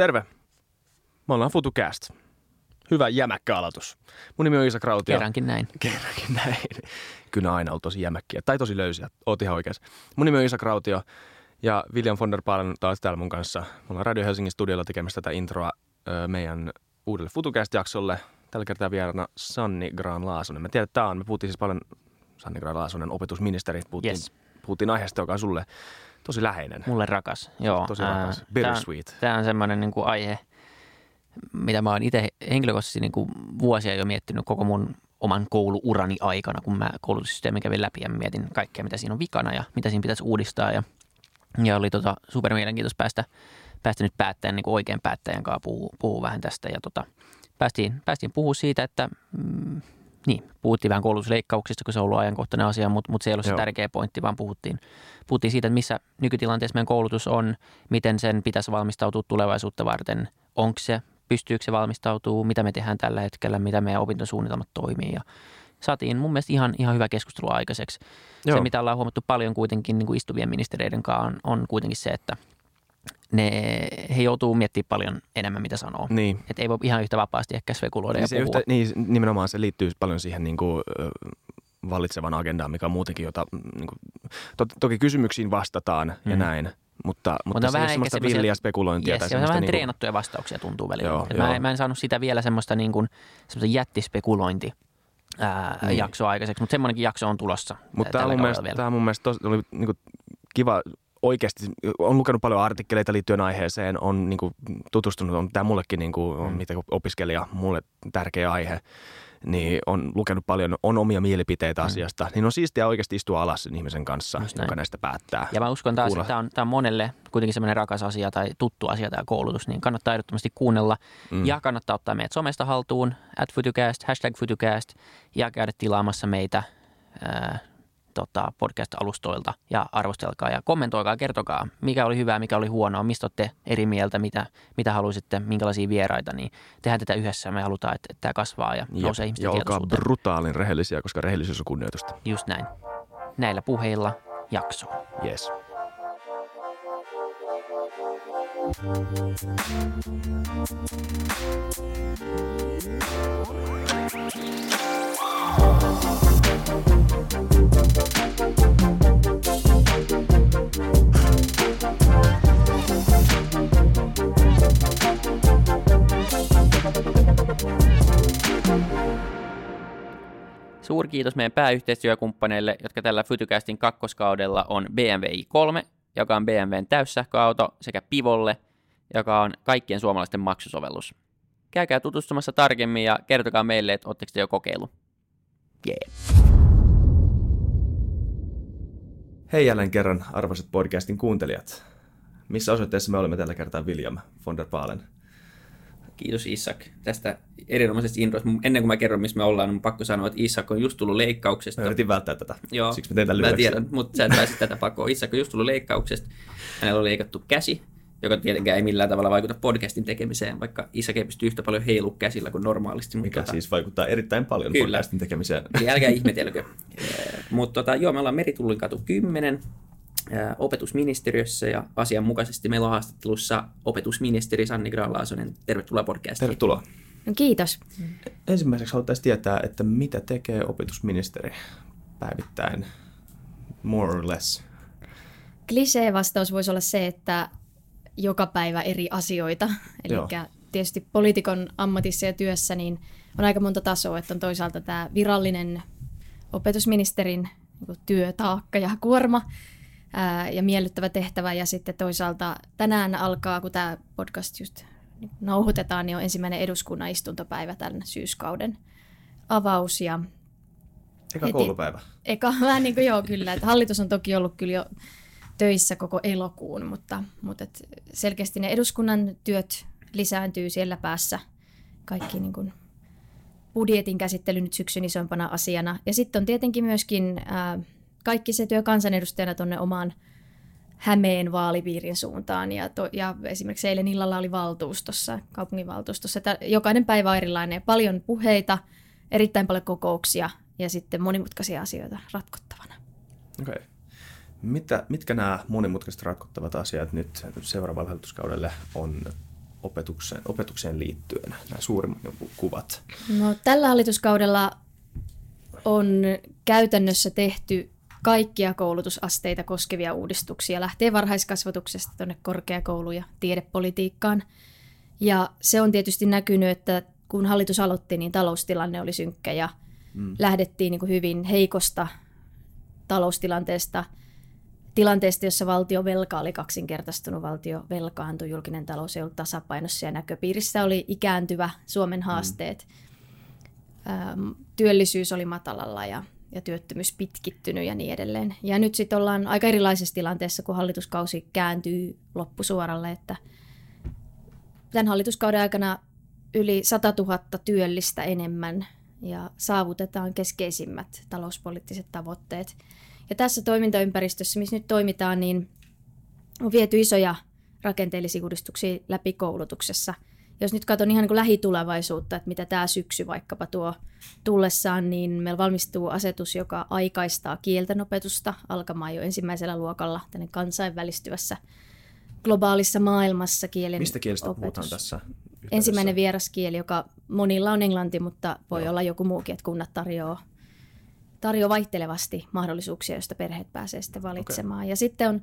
Terve. Me ollaan FutuCast. Hyvä jämäkkä aloitus. Mun nimi on Isa Krautio. Kerrankin näin. Kerrankin näin. Kyllä aina ollut tosi jämäkkiä. Tai tosi löysiä. Oot ihan oikeassa. Mun nimi on Isa Krautio. Ja William von der Paalen taas täällä mun kanssa. Me ollaan Radio Helsingin studiolla tekemässä tätä introa ö, meidän uudelle FutuCast-jaksolle. Tällä kertaa vieraana Sanni Graan Laasonen. Mä tiedän, että tää on, me puhuttiin siis paljon Sanni Graan Laasonen, opetusministeri. Puhuttiin, Yes. puhuttiin aiheesta, joka on sulle tosi läheinen. Mulle rakas, joo. Tosi rakas. Bittersweet. Tämä on semmoinen niin kuin aihe, mitä mä oon itse henkilökohtaisesti niin kuin vuosia jo miettinyt koko mun oman kouluurani aikana, kun mä koulutussysteemin kävin läpi ja mietin kaikkea, mitä siinä on vikana ja mitä siinä pitäisi uudistaa. Ja, ja oli tota, super mielenkiintoista päästä, päästä nyt päättäjän, niin kuin oikein päättäjän kanssa puhua, puhua vähän tästä. Ja tota, päästiin, päästiin puhua siitä, että mm, niin, puhuttiin vähän koulutusleikkauksista, kun se on ollut ajankohtainen asia, mutta, mutta se ei ollut se tärkeä pointti, vaan puhuttiin, puhuttiin siitä, että missä nykytilanteessa meidän koulutus on, miten sen pitäisi valmistautua tulevaisuutta varten, onko se, pystyykö se valmistautuu, mitä me tehdään tällä hetkellä, mitä meidän opintosuunnitelmat toimii ja saatiin mun mielestä ihan, ihan hyvä keskustelu aikaiseksi. Joo. Se, mitä ollaan huomattu paljon kuitenkin niin kuin istuvien ministereiden kanssa, on, on kuitenkin se, että ne, he joutuu miettimään paljon enemmän, mitä sanoo. Niin. Että ei voi ihan yhtä vapaasti ehkä spekuloida Niin ja se puhua. yhtä, niin, nimenomaan se liittyy paljon siihen niin kuin, vallitsevan agendaan, mikä on muutenkin, jota niin kuin, to, toki kysymyksiin vastataan mm. ja näin, mutta, mutta Mutta se ole semmoista villiä spekulointia. Yes, tai semmoista vähän niin kuin, treenattuja vastauksia tuntuu välillä. Joo, Et mä, joo. en, mä en saanut sitä vielä semmoista, niin kuin, semmoista jättispekulointi ää, Niin. jaksoa aikaiseksi, mutta semmoinenkin jakso on tulossa mutta tämä on mun mielestä, tämä on mun mielestä tos, oli niin kuin, kiva oikeasti, on lukenut paljon artikkeleita liittyen aiheeseen, on niin kuin, tutustunut, on tämä mullekin niin kuin, on, Mm. mitä opiskelija, mulle tärkeä aihe, niin on lukenut paljon, on omia mielipiteitä Mm. asiasta, niin on siistiä oikeasti istua alas sen ihmisen kanssa, joka näistä päättää. Ja mä uskon taas, Kuulla. että tämä on, tää on monelle kuitenkin semmoinen rakas asia tai tuttu asia tämä koulutus, niin kannattaa ehdottomasti kuunnella. Mm. Ja kannattaa ottaa meidät somesta haltuun, at Futucast, hashtag Futucast, ja käydä tilaamassa meitä tota, podcast-alustoilta ja arvostelkaa ja kommentoikaa, kertokaa, mikä oli hyvää, mikä oli huonoa, mistä olette eri mieltä, mitä, mitä haluaisitte, minkälaisia vieraita, niin tehdään tätä yhdessä. Me halutaan, että, että tämä kasvaa ja Jep. nousee ihmisten ja olkaa brutaalin rehellisiä, koska rehellisyys on kunnioitusta. Just näin. Näillä puheilla jaksoon. Yes. Suurkiitos meidän pääyhteistyökumppaneille, jotka tällä Fytycastin kakkoskaudella on BMW i3, joka on BMWn täyssähköauto, sekä Pivolle, joka on kaikkien suomalaisten maksusovellus. Käykää tutustumassa tarkemmin ja kertokaa meille, että oletteko te jo kokeilu. Yeah. Hei jälleen kerran arvoisat podcastin kuuntelijat. Missä osoitteessa me olemme tällä kertaa William von der Paalen? Kiitos Isak tästä erinomaisesta introsta. Ennen kuin mä kerron, missä me ollaan, on pakko sanoa, että Isak on just tullut leikkauksesta. Mä yritin välttää tätä. Joo, Siksi mä tein tämän mä lyhyeksi. tiedän, mutta sä et pääse tätä pakoon. Isak on just tullut leikkauksesta. Hänellä on leikattu käsi, joka tietenkään ei millään tavalla vaikuta podcastin tekemiseen, vaikka Isak ei pysty yhtä paljon heilu käsillä kuin normaalisti. Mutta Mikä tota, siis vaikuttaa erittäin paljon Kyllä. podcastin tekemiseen. Eli älkää ihmetelkö. Mutta tota, joo, me ollaan Meritullin katu 10 ää, opetusministeriössä ja asianmukaisesti meillä on haastattelussa opetusministeri Sanni Graan-Laasonen. Tervetuloa podcastiin. Tervetuloa. No kiitos. Ensimmäiseksi haluttaisiin tietää, että mitä tekee opetusministeri päivittäin, more or less. Klisee-vastaus voisi olla se, että joka päivä eri asioita. Eli tietysti poliitikon ammatissa ja työssä niin on aika monta tasoa, että on toisaalta tämä virallinen opetusministerin niin työtaakka ja kuorma ää, ja miellyttävä tehtävä. Ja sitten toisaalta tänään alkaa, kun tämä podcast just nauhoitetaan, niin on ensimmäinen eduskunnan istuntopäivä tämän syyskauden avaus. Ja Eka Heti. koulupäivä. Eka vähän niin kuin joo kyllä, että hallitus on toki ollut kyllä jo töissä koko elokuun, mutta, mutta et selkeästi ne eduskunnan työt lisääntyy siellä päässä. Kaikki niin kuin budjetin käsittely nyt syksyn isompana asiana. Ja sitten on tietenkin myöskin ää, kaikki se työ kansanedustajana tuonne omaan Hämeen vaalipiirin suuntaan. Ja, to, ja esimerkiksi eilen illalla oli valtuustossa, kaupunginvaltuustossa. Että jokainen päivä on erilainen. Paljon puheita, erittäin paljon kokouksia ja sitten monimutkaisia asioita ratkottavana. Okei. Okay. Mitä, mitkä nämä monimutkaiset ratkottavat asiat nyt seuraavalle hallituskaudelle on opetukseen, opetukseen liittyen, nämä suurimmat kuvat? No, tällä hallituskaudella on käytännössä tehty kaikkia koulutusasteita koskevia uudistuksia, lähtee varhaiskasvatuksesta tuonne korkeakoulu- ja tiedepolitiikkaan. Ja se on tietysti näkynyt, että kun hallitus aloitti, niin taloustilanne oli synkkä ja mm. lähdettiin niin kuin hyvin heikosta taloustilanteesta, tilanteesta, jossa valtio velka oli kaksinkertaistunut, valtio velkaantui, julkinen talous ei ollut tasapainossa ja näköpiirissä oli ikääntyvä Suomen haasteet. Mm. työllisyys oli matalalla ja, ja työttömyys pitkittynyt ja niin edelleen. Ja nyt sitten ollaan aika erilaisessa tilanteessa, kun hallituskausi kääntyy loppusuoralle, että tämän hallituskauden aikana yli 100 000 työllistä enemmän ja saavutetaan keskeisimmät talouspoliittiset tavoitteet. Ja tässä toimintaympäristössä, missä nyt toimitaan, niin on viety isoja rakenteellisia uudistuksia läpi koulutuksessa. Jos nyt katson ihan niin kuin lähitulevaisuutta, että mitä tämä syksy vaikkapa tuo tullessaan, niin meillä valmistuu asetus, joka aikaistaa kielten opetusta alkamaan jo ensimmäisellä luokalla tänne kansainvälistyvässä globaalissa maailmassa kielen Mistä kielestä opetus. puhutaan tässä ensimmäinen vieraskieli, joka monilla on englanti, mutta voi Joo. olla joku muukin, että kunnat tarjoaa tarjoaa vaihtelevasti mahdollisuuksia, joista perheet pääsee sitten valitsemaan. Okay. Ja sitten on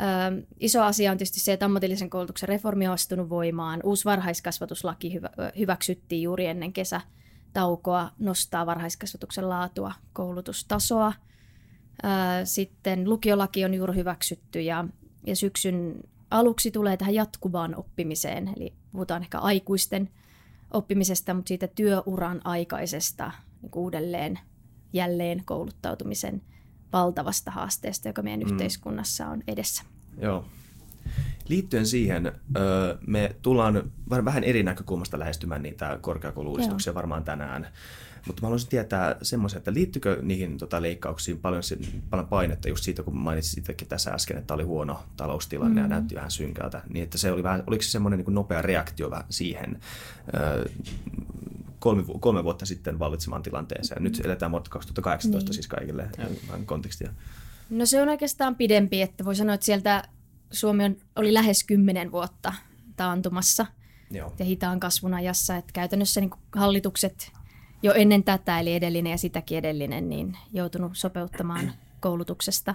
ö, iso asia on tietysti se, että ammatillisen koulutuksen reformi on astunut voimaan. Uusi varhaiskasvatuslaki hyvä, hyväksyttiin juuri ennen kesätaukoa, nostaa varhaiskasvatuksen laatua, koulutustasoa. Ö, sitten lukiolaki on juuri hyväksytty ja, ja syksyn aluksi tulee tähän jatkuvaan oppimiseen, eli puhutaan ehkä aikuisten oppimisesta, mutta siitä työuran aikaisesta niin uudelleen jälleen kouluttautumisen valtavasta haasteesta, joka meidän mm. yhteiskunnassa on edessä. Joo. Liittyen siihen, me tullaan vähän eri näkökulmasta lähestymään niitä korkeakouluuudistuksia varmaan tänään. Mutta mä haluaisin tietää semmoisen, että liittyykö niihin tota, leikkauksiin paljon, paljon painetta just siitä, kun mainitsit sitäkin tässä äsken, että oli huono taloustilanne mm. ja näytti vähän synkältä, niin että se oli vähän, oliko se semmoinen niin nopea reaktio vähän siihen kolme, kolme vuotta sitten vallitsemaan tilanteeseen. Nyt eletään vuotta 2018 niin. siis kaikille vähän kontekstia. No se on oikeastaan pidempi, että voi sanoa, että sieltä Suomi on, oli lähes kymmenen vuotta taantumassa Joo. ja hitaan kasvun ajassa. Että käytännössä niin hallitukset jo ennen tätä, eli edellinen ja sitäkin edellinen, niin joutunut sopeuttamaan koulutuksesta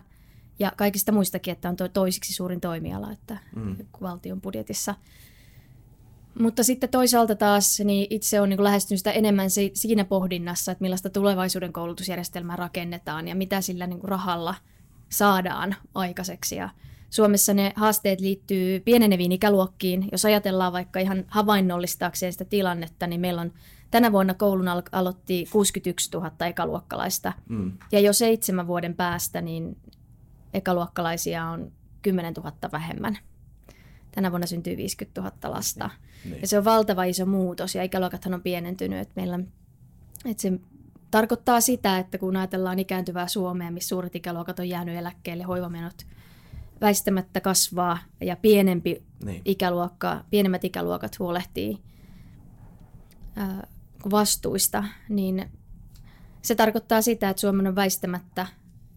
ja kaikista muistakin, että on to- toisiksi suurin toimiala, että mm. valtion budjetissa. Mutta sitten toisaalta taas niin itse on niin lähestynyt sitä enemmän si- siinä pohdinnassa, että millaista tulevaisuuden koulutusjärjestelmää rakennetaan ja mitä sillä niin rahalla saadaan aikaiseksi. Ja Suomessa ne haasteet liittyy pieneneviin ikäluokkiin. Jos ajatellaan vaikka ihan havainnollistaakseen sitä tilannetta, niin meillä on Tänä vuonna koulun alo- aloitti 61 000 ekaluokkalaista mm. ja jo seitsemän vuoden päästä niin ekaluokkalaisia on 10 000 vähemmän. Tänä vuonna syntyy 50 000 lasta. Niin. Ja se on valtava iso muutos ja ikäluokathan on pienentynyt. Että meillä, että se tarkoittaa sitä, että kun ajatellaan ikääntyvää Suomea, missä suuret ikäluokat on jäänyt eläkkeelle, hoivamenot väistämättä kasvaa ja pienempi niin. ikäluokka, pienemmät ikäluokat huolehtii vastuista, niin se tarkoittaa sitä, että Suomen on väistämättä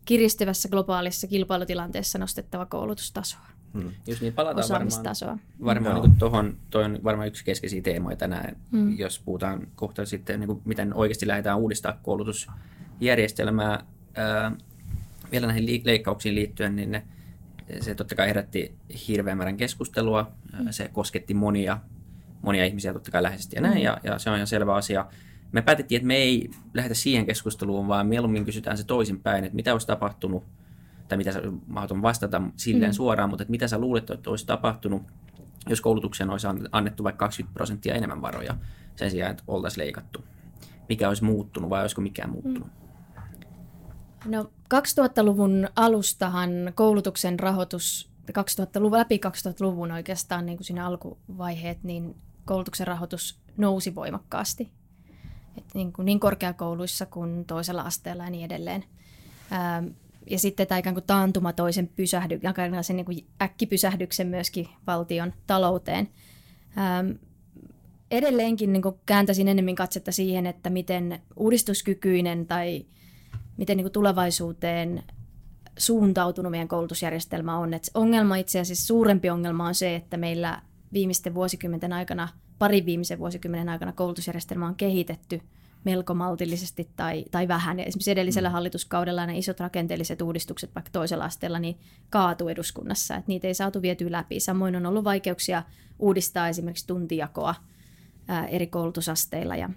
kiristyvässä globaalissa kilpailutilanteessa nostettava koulutustasoa. Hmm. Just niin, palataan varmaan, varmaan no. niin tuohon, toi on varmaan yksi keskeisiä teemoja tänään, hmm. jos puhutaan kohta sitten, niin kuin, miten oikeasti lähdetään uudistaa koulutusjärjestelmää. Ää, vielä näihin leikkauksiin liittyen, niin ne, se totta kai herätti hirveän määrän keskustelua. Hmm. Se kosketti monia monia ihmisiä totta kai läheisesti ja näin, mm. ja, ja se on ihan selvä asia. Me päätettiin, että me ei lähdetä siihen keskusteluun, vaan mieluummin kysytään se toisinpäin, että mitä olisi tapahtunut, tai mitä sä mahdoton vastata silleen mm. suoraan, mutta että mitä sä luulet, että olisi tapahtunut, jos koulutukseen olisi annettu vaikka 20 prosenttia enemmän varoja sen sijaan, että oltaisiin leikattu. Mikä olisi muuttunut vai olisiko mikään muuttunut? Mm. No 2000-luvun alustahan koulutuksen rahoitus 2000-luvun, läpi 2000-luvun oikeastaan niin kuin siinä alkuvaiheet, niin koulutuksen rahoitus nousi voimakkaasti. Et niin, kuin niin korkeakouluissa kuin toisella asteella ja niin edelleen. Ähm, ja sitten tämä ikään kuin taantuma toisen pysähdy, sen niin kuin äkkipysähdyksen myöskin valtion talouteen. Ähm, edelleenkin niin kuin kääntäisin enemmän katsetta siihen, että miten uudistuskykyinen tai miten niin kuin tulevaisuuteen suuntautunut meidän koulutusjärjestelmä on. Et ongelma itse asiassa suurempi ongelma on se, että meillä viimeisten vuosikymmenten aikana, parin viimeisen vuosikymmenen aikana koulutusjärjestelmä on kehitetty melko maltillisesti tai, tai vähän. Esimerkiksi edellisellä mm. hallituskaudella nämä isot rakenteelliset uudistukset vaikka toisella asteella niin kaatu eduskunnassa, että niitä ei saatu vietyä läpi. Samoin on ollut vaikeuksia uudistaa esimerkiksi tuntijakoa ää, eri koulutusasteilla ja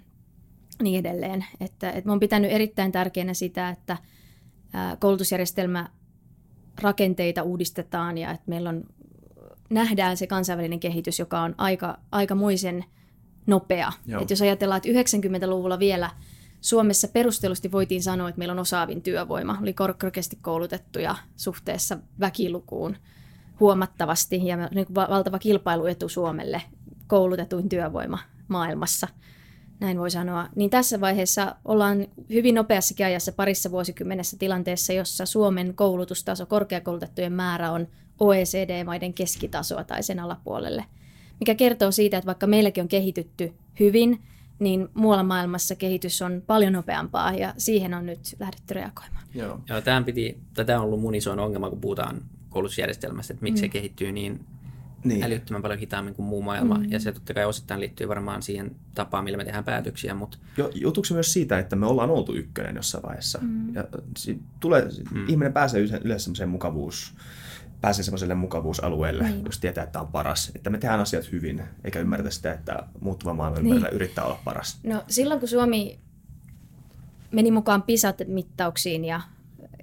niin edelleen. Että, että mä oon pitänyt erittäin tärkeänä sitä, että ää, koulutusjärjestelmä rakenteita uudistetaan ja että meillä on, nähdään se kansainvälinen kehitys, joka on aika, aikamoisen nopea. Että jos ajatellaan, että 90-luvulla vielä Suomessa perustellusti voitiin sanoa, että meillä on osaavin työvoima, oli korkeasti koulutettuja suhteessa väkilukuun huomattavasti ja niin kuin valtava kilpailuetu Suomelle koulutetuin työvoima maailmassa – näin voi sanoa, niin tässä vaiheessa ollaan hyvin nopeassa ajassa parissa vuosikymmenessä tilanteessa, jossa Suomen koulutustaso, korkeakoulutettujen määrä on OECD-maiden keskitasoa tai sen alapuolelle. Mikä kertoo siitä, että vaikka meilläkin on kehitytty hyvin, niin muualla maailmassa kehitys on paljon nopeampaa ja siihen on nyt lähdetty reagoimaan. Joo. Joo tämän piti, tätä on ollut mun isoin ongelma, kun puhutaan koulutusjärjestelmästä, että miksi mm. se kehittyy niin niin. älyttömän paljon hitaammin kuin muu maailma. Mm. Ja se totta kai osittain liittyy varmaan siihen tapaan, millä me tehdään päätöksiä. Mutta... Jo, joutuuko se myös siitä, että me ollaan oltu ykkönen jossain vaiheessa? Mm. Ja tulee, mm. Ihminen pääsee yleensä semmoiseen mukavuus, pääsee semmoiselle mukavuusalueelle, niin. jos tietää, että on paras. Että me tehdään asiat hyvin, eikä ymmärretä sitä, että muuttuva maailma niin. yrittää olla paras. No silloin, kun Suomi meni mukaan PISAT-mittauksiin ja,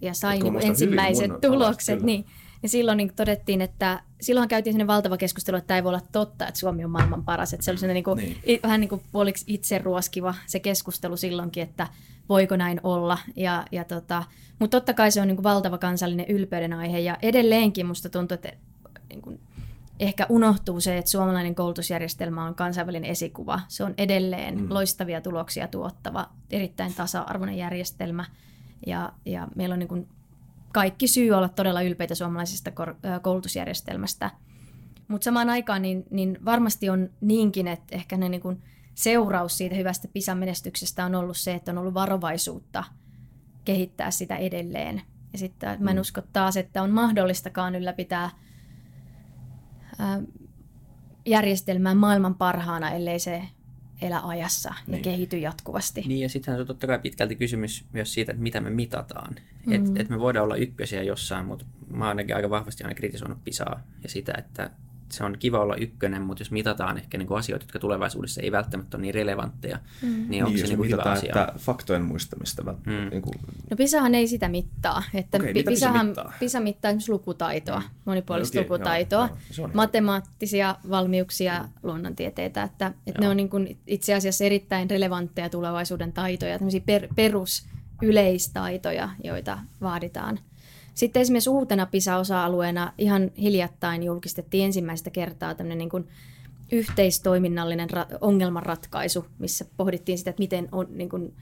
ja sai niin ensimmäiset tulokset, niin ja silloin niin todettiin, että silloin käytiin sellainen valtava keskustelu, että tämä ei voi olla totta, että Suomi on maailman paras. Että se oli niin kuin, niin. vähän niin kuin puoliksi itse ruoskiva se keskustelu silloinkin, että voiko näin olla. Ja, ja tota, mutta totta kai se on niin kuin valtava kansallinen ylpeyden aihe ja edelleenkin musta tuntuu, että niin kuin, ehkä unohtuu se, että suomalainen koulutusjärjestelmä on kansainvälinen esikuva. Se on edelleen mm. loistavia tuloksia tuottava, erittäin tasa-arvoinen järjestelmä. Ja, ja meillä on niin kuin kaikki syy olla todella ylpeitä suomalaisesta koulutusjärjestelmästä. Mutta samaan aikaan niin, niin varmasti on niinkin, että ehkä ne niin kun seuraus siitä hyvästä PISAn menestyksestä on ollut se, että on ollut varovaisuutta kehittää sitä edelleen. Ja sitten mä en mm. usko taas, että on mahdollistakaan ylläpitää ää, järjestelmää maailman parhaana, ellei se elä ajassa ja niin. kehity jatkuvasti. Niin ja sittenhän se on totta kai pitkälti kysymys myös siitä, että mitä me mitataan. Mm. Että et me voidaan olla ykkösiä jossain, mutta mä oon ainakin aika vahvasti aina kritisoinut Pisaa ja sitä, että se on kiva olla ykkönen, mutta jos mitataan ehkä niin kuin asioita, jotka tulevaisuudessa ei välttämättä ole niin relevantteja, mm. niin onko niin, se niin kuin hyvä asia? Että faktojen muistamista. Mm. Niin kuin... No Pisahan ei sitä mittaa. Että okay, Pisahan, Pisa mittaa? Pisa mittaa esimerkiksi lukutaitoa, mm. monipuolista okay, lukutaitoa, joo, joo, matemaattisia valmiuksia, mm. luonnontieteitä. Että, että ne on niin kuin itse asiassa erittäin relevantteja tulevaisuuden taitoja, tämmöisiä per, perusyleistaitoja, joita vaaditaan – sitten esimerkiksi uutena PISA-osa-alueena ihan hiljattain julkistettiin ensimmäistä kertaa tämmöinen niin kuin yhteistoiminnallinen ra- ongelmanratkaisu, missä pohdittiin sitä, että miten on, niin kuin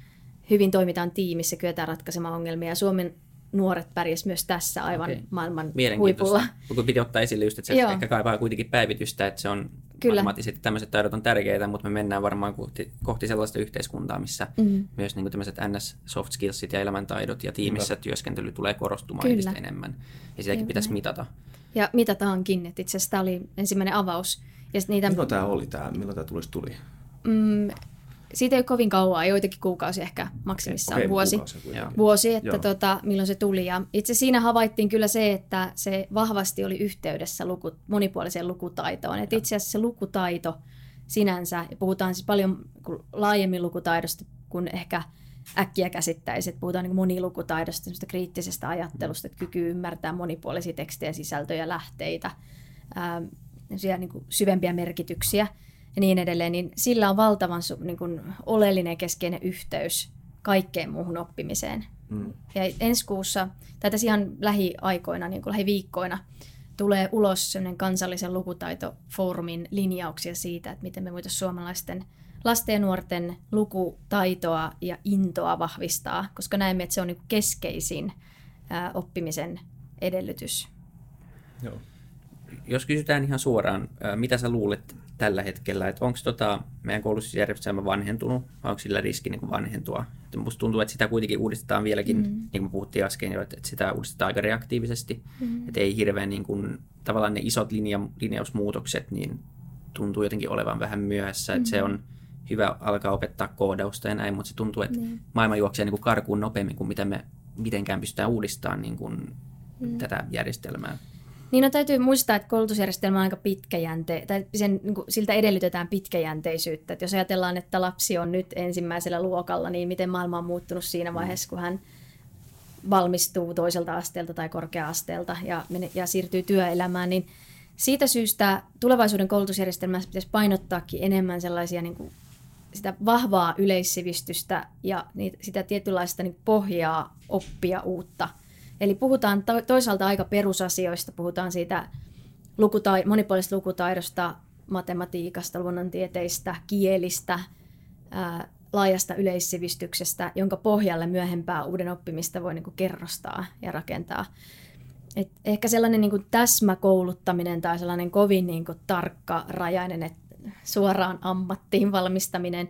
hyvin toimitaan tiimissä, kyetään ratkaisemaan ongelmia. Ja Suomen nuoret pärjäs myös tässä aivan okay. maailman huipulla. Kun piti ottaa esille just, että se Joo. ehkä kaipaa kuitenkin päivitystä, että se on Kyllä. matemaattiset tämmöiset taidot on tärkeitä, mutta me mennään varmaan kohti, kohti sellaista yhteiskuntaa, missä mm. myös niin tämmöiset NS soft skillsit ja elämäntaidot ja tiimissä Kyllä. työskentely tulee korostumaan Kyllä. enemmän. Ja sitäkin Kyllä. pitäisi mitata. Ja mitataankin, että itse asiassa tämä oli ensimmäinen avaus. Ja niitä... Milloin tämä oli, tämä, milloin tämä tulisi tuli? Mm, siitä ei ole kovin kauan, joitakin kuukausia ehkä maksimissaan okay, vuosi, vuosi että tota, milloin se tuli. Ja itse siinä havaittiin kyllä se, että se vahvasti oli yhteydessä luku, monipuoliseen lukutaitoon. Et itse asiassa se lukutaito sinänsä, ja puhutaan siis paljon laajemmin lukutaidosta kuin ehkä äkkiä käsittäisi, että puhutaan niin monilukutaidosta, kriittisestä ajattelusta, että kyky ymmärtää monipuolisia tekstejä, sisältöjä, lähteitä, ää, niin kuin syvempiä merkityksiä – ja niin edelleen, niin sillä on valtavan niin kuin, oleellinen ja keskeinen yhteys kaikkeen muuhun oppimiseen. Mm. Ja ensi kuussa, tai tässä ihan lähiaikoina, niin kuin lähiviikkoina, tulee ulos kansallisen lukutaitofoorumin linjauksia siitä, että miten me voitaisiin suomalaisten lasten ja nuorten lukutaitoa ja intoa vahvistaa, koska näemme, että se on niin keskeisin ää, oppimisen edellytys. Joo. Jos kysytään ihan suoraan, mitä sä luulet tällä hetkellä, että onko tota meidän koulutusjärjestelmä vanhentunut vai onko sillä riski niin vanhentua. Että musta tuntuu, että sitä kuitenkin uudistetaan vieläkin, mm. niin kuin puhuttiin äsken jo, että sitä uudistetaan aika reaktiivisesti, mm. että ei hirveän niin kuin, tavallaan ne isot linja, linjausmuutokset, niin tuntuu jotenkin olevan vähän myöhässä, mm-hmm. että se on hyvä alkaa opettaa koodausta ja näin, mutta se tuntuu, että niin. maailma juoksee niin kuin karkuun nopeammin kuin mitä me mitenkään pystytään uudistamaan niin kuin mm. tätä järjestelmää. Niin no täytyy muistaa, että koulutusjärjestelmä on aika pitkäjänte, tai sen, niin kuin, siltä edellytetään pitkäjänteisyyttä. Että jos ajatellaan, että lapsi on nyt ensimmäisellä luokalla, niin miten maailma on muuttunut siinä mm. vaiheessa, kun hän valmistuu toiselta asteelta tai korkea-asteelta ja, ja siirtyy työelämään, niin siitä syystä tulevaisuuden koulutusjärjestelmässä pitäisi painottaakin enemmän sellaisia niin kuin sitä vahvaa yleissivistystä ja niitä, sitä tietynlaista niin pohjaa oppia uutta. Eli puhutaan to, toisaalta aika perusasioista, puhutaan siitä lukutai, monipuolisesta lukutaidosta, matematiikasta, luonnontieteistä, kielistä, ää, laajasta yleissivistyksestä, jonka pohjalle myöhempää uuden oppimista voi niin kuin kerrostaa ja rakentaa. Et ehkä sellainen niin kuin täsmäkouluttaminen tai sellainen kovin niin kuin tarkka rajainen, että suoraan ammattiin valmistaminen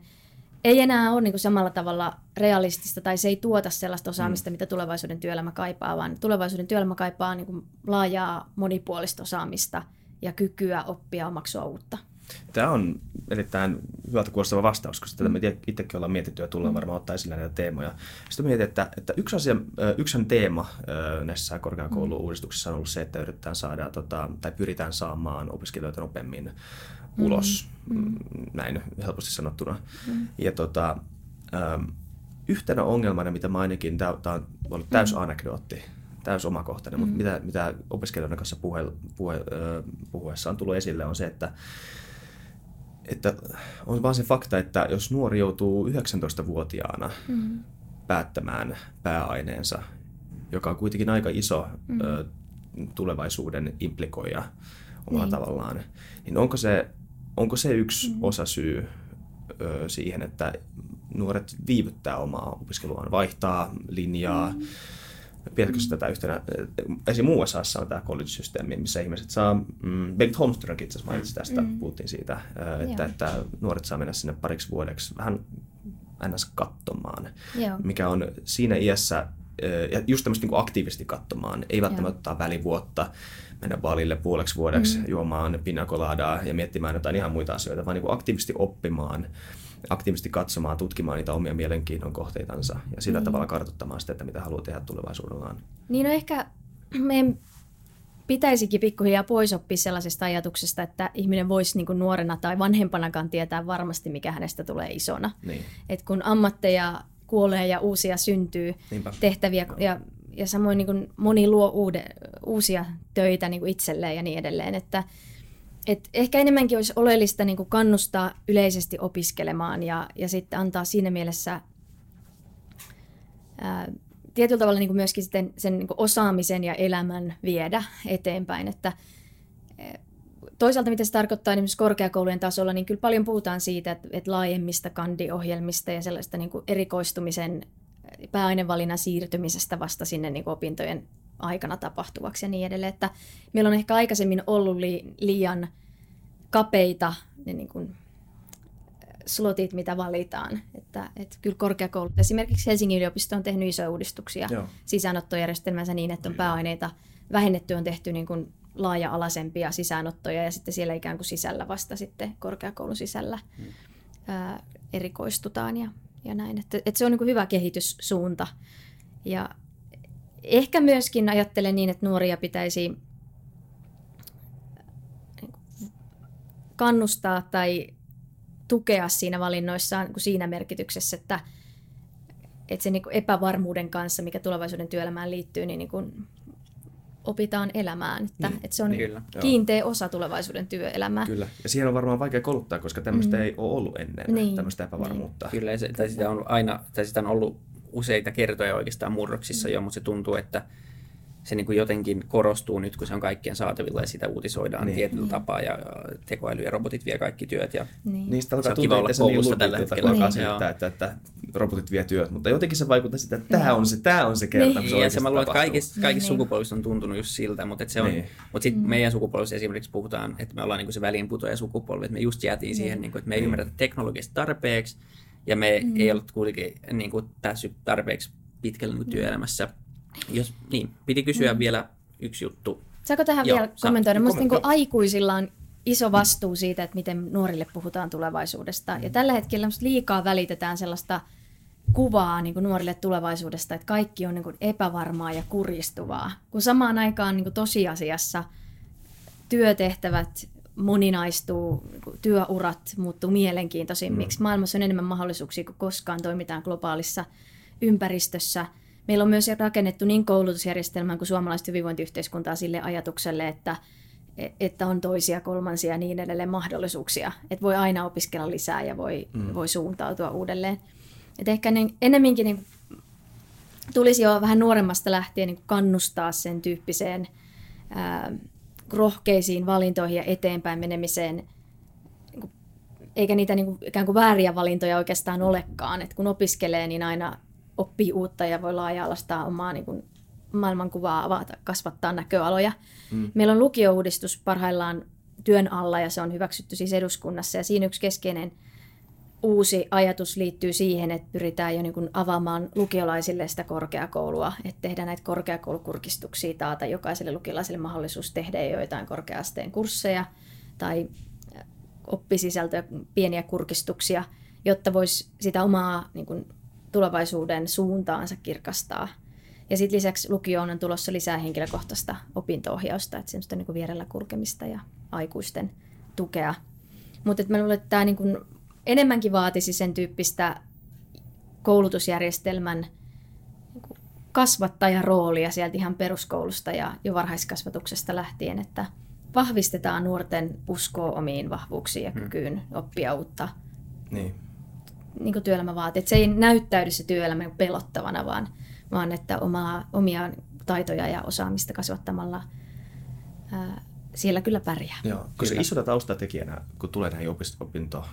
ei enää ole niin kuin samalla tavalla realistista tai se ei tuota sellaista osaamista, mm. mitä tulevaisuuden työelämä kaipaa, vaan tulevaisuuden työelämä kaipaa niin kuin laajaa monipuolista osaamista ja kykyä oppia omaksua uutta. Tämä on erittäin hyvältä kuulostava vastaus, koska tätä me itsekin ollaan mietitty ja tullaan mm. varmaan ottaa esille näitä teemoja. Sitten mietin, että, että yksi, asia, yksi teema näissä korkeakoulu-uudistuksissa on ollut se, että yritetään saada tota, tai pyritään saamaan opiskelijoita nopeammin ulos, mm. mm. näin helposti sanottuna. Mm. Ja tota, yhtenä ongelmana, mitä mä ainakin, tämä on ollut täys mm. anekdootti, täys omakohtainen, mm. mutta mitä, mitä opiskelijoiden kanssa puhe, puhe, puhuessa on tullut esille, on se, että että on vaan se fakta, että jos nuori joutuu 19-vuotiaana mm. päättämään pääaineensa, joka on kuitenkin aika iso mm. ö, tulevaisuuden implikoija omalla niin. tavallaan, niin onko se, onko se yksi mm. osa syy ö, siihen, että nuoret viivyttää omaa opiskeluaan, vaihtaa linjaa, mm Pidätkö mm. tätä yhtenä, esim. USAssa on tämä college-systeemi, missä ihmiset saa, mm, Bengt Holmström itse asiassa mainitsi tästä, mm. puhuttiin siitä, että, että nuoret saa mennä sinne pariksi vuodeksi vähän ns. katsomaan, Joo. mikä on siinä iässä, ja just tämmöistä niin aktiivisesti katsomaan, ei välttämättä ottaa välivuotta, mennä baalille puoleksi vuodeksi mm. juomaan pinakoladaa ja miettimään jotain ihan muita asioita, vaan niin aktiivisesti oppimaan aktiivisesti katsomaan, tutkimaan niitä omia mielenkiinnon kohteitansa ja sillä niin. tavalla kartoittamaan sitä, että mitä haluaa tehdä tulevaisuudellaan. Niin no ehkä meidän pitäisikin pikkuhiljaa pois oppia sellaisesta ajatuksesta, että ihminen voisi niin kuin nuorena tai vanhempanakaan tietää varmasti, mikä hänestä tulee isona. Niin. Et kun ammatteja kuolee ja uusia syntyy Niinpä. tehtäviä ja, ja samoin niin kuin moni luo uude, uusia töitä niin kuin itselleen ja niin edelleen, että et ehkä enemmänkin olisi oleellista niin kuin kannustaa yleisesti opiskelemaan ja, ja sitten antaa siinä mielessä ää, tietyllä tavalla niin kuin myöskin sitten sen niin kuin osaamisen ja elämän viedä eteenpäin. Että, toisaalta mitä se tarkoittaa esimerkiksi korkeakoulujen tasolla, niin kyllä paljon puhutaan siitä, että, että laajemmista kandiohjelmista ja sellaista niin kuin erikoistumisen pääainevalinnan siirtymisestä vasta sinne niin kuin opintojen aikana tapahtuvaksi ja niin edelleen. Että meillä on ehkä aikaisemmin ollut li, liian kapeita ne niin kuin slotit, mitä valitaan. Että, että kyllä korkeakoulut, esimerkiksi Helsingin yliopisto on tehnyt isoja uudistuksia Joo. sisäänottojärjestelmänsä niin, että on pääaineita vähennetty, on tehty niin kuin laaja-alaisempia sisäänottoja ja sitten siellä ikään kuin sisällä vasta sitten korkeakoulun sisällä hmm. ää, erikoistutaan ja, ja näin. Että, että se on niin kuin hyvä kehityssuunta. Ja ehkä myöskin ajattelen niin, että nuoria pitäisi kannustaa tai tukea siinä valinnoissaan niin siinä merkityksessä, että, että se niin epävarmuuden kanssa, mikä tulevaisuuden työelämään liittyy, niin, niin kuin opitaan elämään. Että, niin, että se on niin, kyllä, kiinteä joo. osa tulevaisuuden työelämää. Kyllä, ja siihen on varmaan vaikea kouluttaa, koska tämmöistä mm. ei ole ollut ennen, niin. tämmöistä epävarmuutta. Niin. Kyllä, se, tai sitä on aina, tai sitä on ollut useita kertoja oikeastaan murroksissa mm. jo, mutta se tuntuu, että se niin kuin jotenkin korostuu nyt, kun se on kaikkien saatavilla ja sitä uutisoidaan niin. tietyllä niin. tapaa ja tekoäly ja robotit vie kaikki työt. Ja niin. Niistä alkaa tuntua, että se on niin tällä hetkellä. Niin. Siitä, että, että, robotit vie työt, mutta jotenkin se vaikuttaa sitä, että tämä on se, tämä on se kerta, niin. se ja se mä luulen, että kaikissa, kaikissa niin. sukupolvissa on tuntunut just siltä, mutta, se on, niin. mutta sitten mm. meidän sukupolvissa esimerkiksi puhutaan, että me ollaan niin kuin se väliinputoja sukupolvi, että me just jäätiin niin. siihen, niin kuin, että me ei niin. ymmärretä teknologista tarpeeksi ja me mm. ei ollut kuitenkin niin kuin, päässyt tarpeeksi pitkälle niin työelämässä jos, niin, piti kysyä mm. vielä yksi juttu. Saako tähän Joo, vielä kommentoida? Minusta niin aikuisilla on iso vastuu siitä, että miten nuorille puhutaan tulevaisuudesta. Ja tällä hetkellä liikaa välitetään sellaista kuvaa niin kuin nuorille tulevaisuudesta, että kaikki on niin kuin epävarmaa ja kuristuvaa. Kun samaan aikaan niin kuin tosiasiassa työtehtävät moninaistuu, niin työurat muuttuu mielenkiintoisimmiksi. Mm. Maailmassa on enemmän mahdollisuuksia kuin koskaan, toimitaan globaalissa ympäristössä. Meillä on myös rakennettu niin koulutusjärjestelmän kuin suomalaista hyvinvointiyhteiskuntaa sille ajatukselle, että, että on toisia, kolmansia ja niin edelleen mahdollisuuksia. Että voi aina opiskella lisää ja voi, mm. voi suuntautua uudelleen. Et ehkä ne, ennemminkin niin tulisi jo vähän nuoremmasta lähtien niin kannustaa sen tyyppiseen ää, rohkeisiin valintoihin ja eteenpäin menemiseen, niin eikä niitä niin kuin, ikään kuin vääriä valintoja oikeastaan olekaan. Et kun opiskelee, niin aina oppii uutta ja voi laaja-alastaa omaa niin kuin, maailmankuvaa, avata, kasvattaa näköaloja. Mm. Meillä on lukiouudistus parhaillaan työn alla ja se on hyväksytty siis eduskunnassa ja siinä yksi keskeinen – uusi ajatus liittyy siihen, että pyritään jo niin kuin avaamaan lukiolaisille sitä korkeakoulua, että tehdään näitä korkeakoulukurkistuksia, taata jokaiselle lukiolaiselle mahdollisuus tehdä jo jotain korkeasteen kursseja tai oppisisältöjä, pieniä kurkistuksia, jotta voisi sitä omaa niin kuin, tulevaisuuden suuntaansa kirkastaa. Ja sitten lisäksi lukioon on tulossa lisää henkilökohtaista opinto-ohjausta, että semmoista niin kuin vierellä kulkemista ja aikuisten tukea. Mutta mä luulen, että tämä niin kuin enemmänkin vaatisi sen tyyppistä koulutusjärjestelmän kasvattajan roolia sieltä ihan peruskoulusta ja jo varhaiskasvatuksesta lähtien, että vahvistetaan nuorten uskoa omiin vahvuuksiin ja hmm. kykyyn hmm. oppia uutta niin. Niin työelämä vaatii. Että se ei näyttäydy se työelämä pelottavana, vaan, vaan että omaa, omia taitoja ja osaamista kasvattamalla ää, siellä kyllä pärjää. Joo, koska isona taustatekijänä, kun tulee näihin opinto-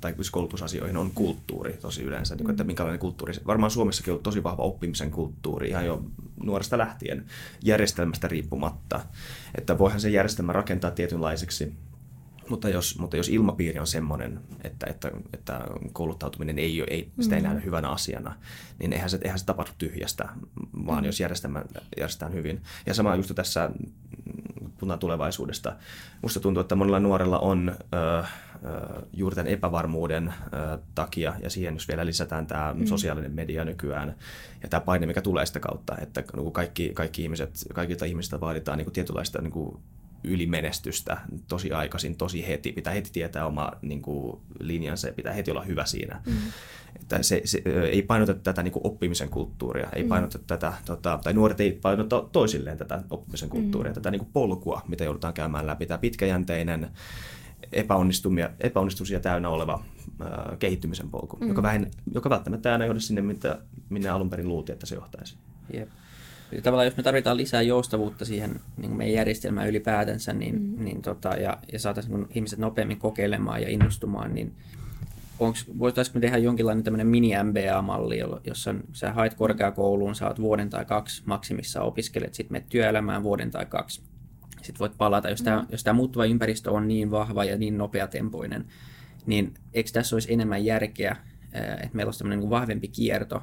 tai koulutusasioihin, on kulttuuri tosi yleensä. Mm. Että minkälainen kulttuuri. Varmaan Suomessakin on tosi vahva oppimisen kulttuuri ihan jo nuoresta lähtien järjestelmästä riippumatta. Että voihan se järjestelmä rakentaa tietynlaiseksi mutta jos, mutta jos ilmapiiri on semmoinen, että, että, että kouluttautuminen ei, ei, sitä ei mm. nähdä hyvänä asiana, niin eihän se, eihän se tapahdu tyhjästä, vaan mm. jos järjestelmä järjestetään hyvin. Ja sama just tässä puhutaan tulevaisuudesta. Musta tuntuu, että monella nuorella on ö, ö, juuri tämän epävarmuuden ö, takia, ja siihen jos vielä lisätään tämä mm. sosiaalinen media nykyään, ja tämä paine, mikä tulee sitä kautta, että kaikki, kaikki ihmiset, kaikilta ihmisistä vaaditaan niin kuin tietynlaista niin kuin ylimenestystä tosi aikaisin, tosi heti. Pitää heti tietää oma niin kuin, linjansa ja pitää heti olla hyvä siinä. Mm. Että se, se, ei painota tätä niin kuin oppimisen kulttuuria, ei mm. painota tätä, tota, tai nuoret ei painota toisilleen tätä oppimisen kulttuuria, mm. tätä niin kuin polkua, mitä joudutaan käymään läpi. Tämä pitkäjänteinen, epäonnistumia, epäonnistumisia täynnä oleva äh, kehittymisen polku, mm. joka, vähän, joka välttämättä aina johda sinne, mitä, minne alun perin luultiin, että se johtaisi. Yep. Tavallaan jos me tarvitaan lisää joustavuutta siihen niin meidän järjestelmään ylipäätänsä, niin, mm. niin tota, ja, ja saataisiin niin ihmiset nopeammin kokeilemaan ja innostumaan, niin voitaisiinko me tehdä jonkinlainen tämmöinen mini-MBA-malli, jossa sä haet korkeakouluun, saat vuoden tai kaksi maksimissa opiskelet, sitten menet työelämään vuoden tai kaksi. Sitten voit palata, jos tämä, mm. jos tämä muuttuva ympäristö on niin vahva ja niin nopeatempoinen, niin eikö tässä olisi enemmän järkeä, että meillä olisi tämmöinen niin vahvempi kierto,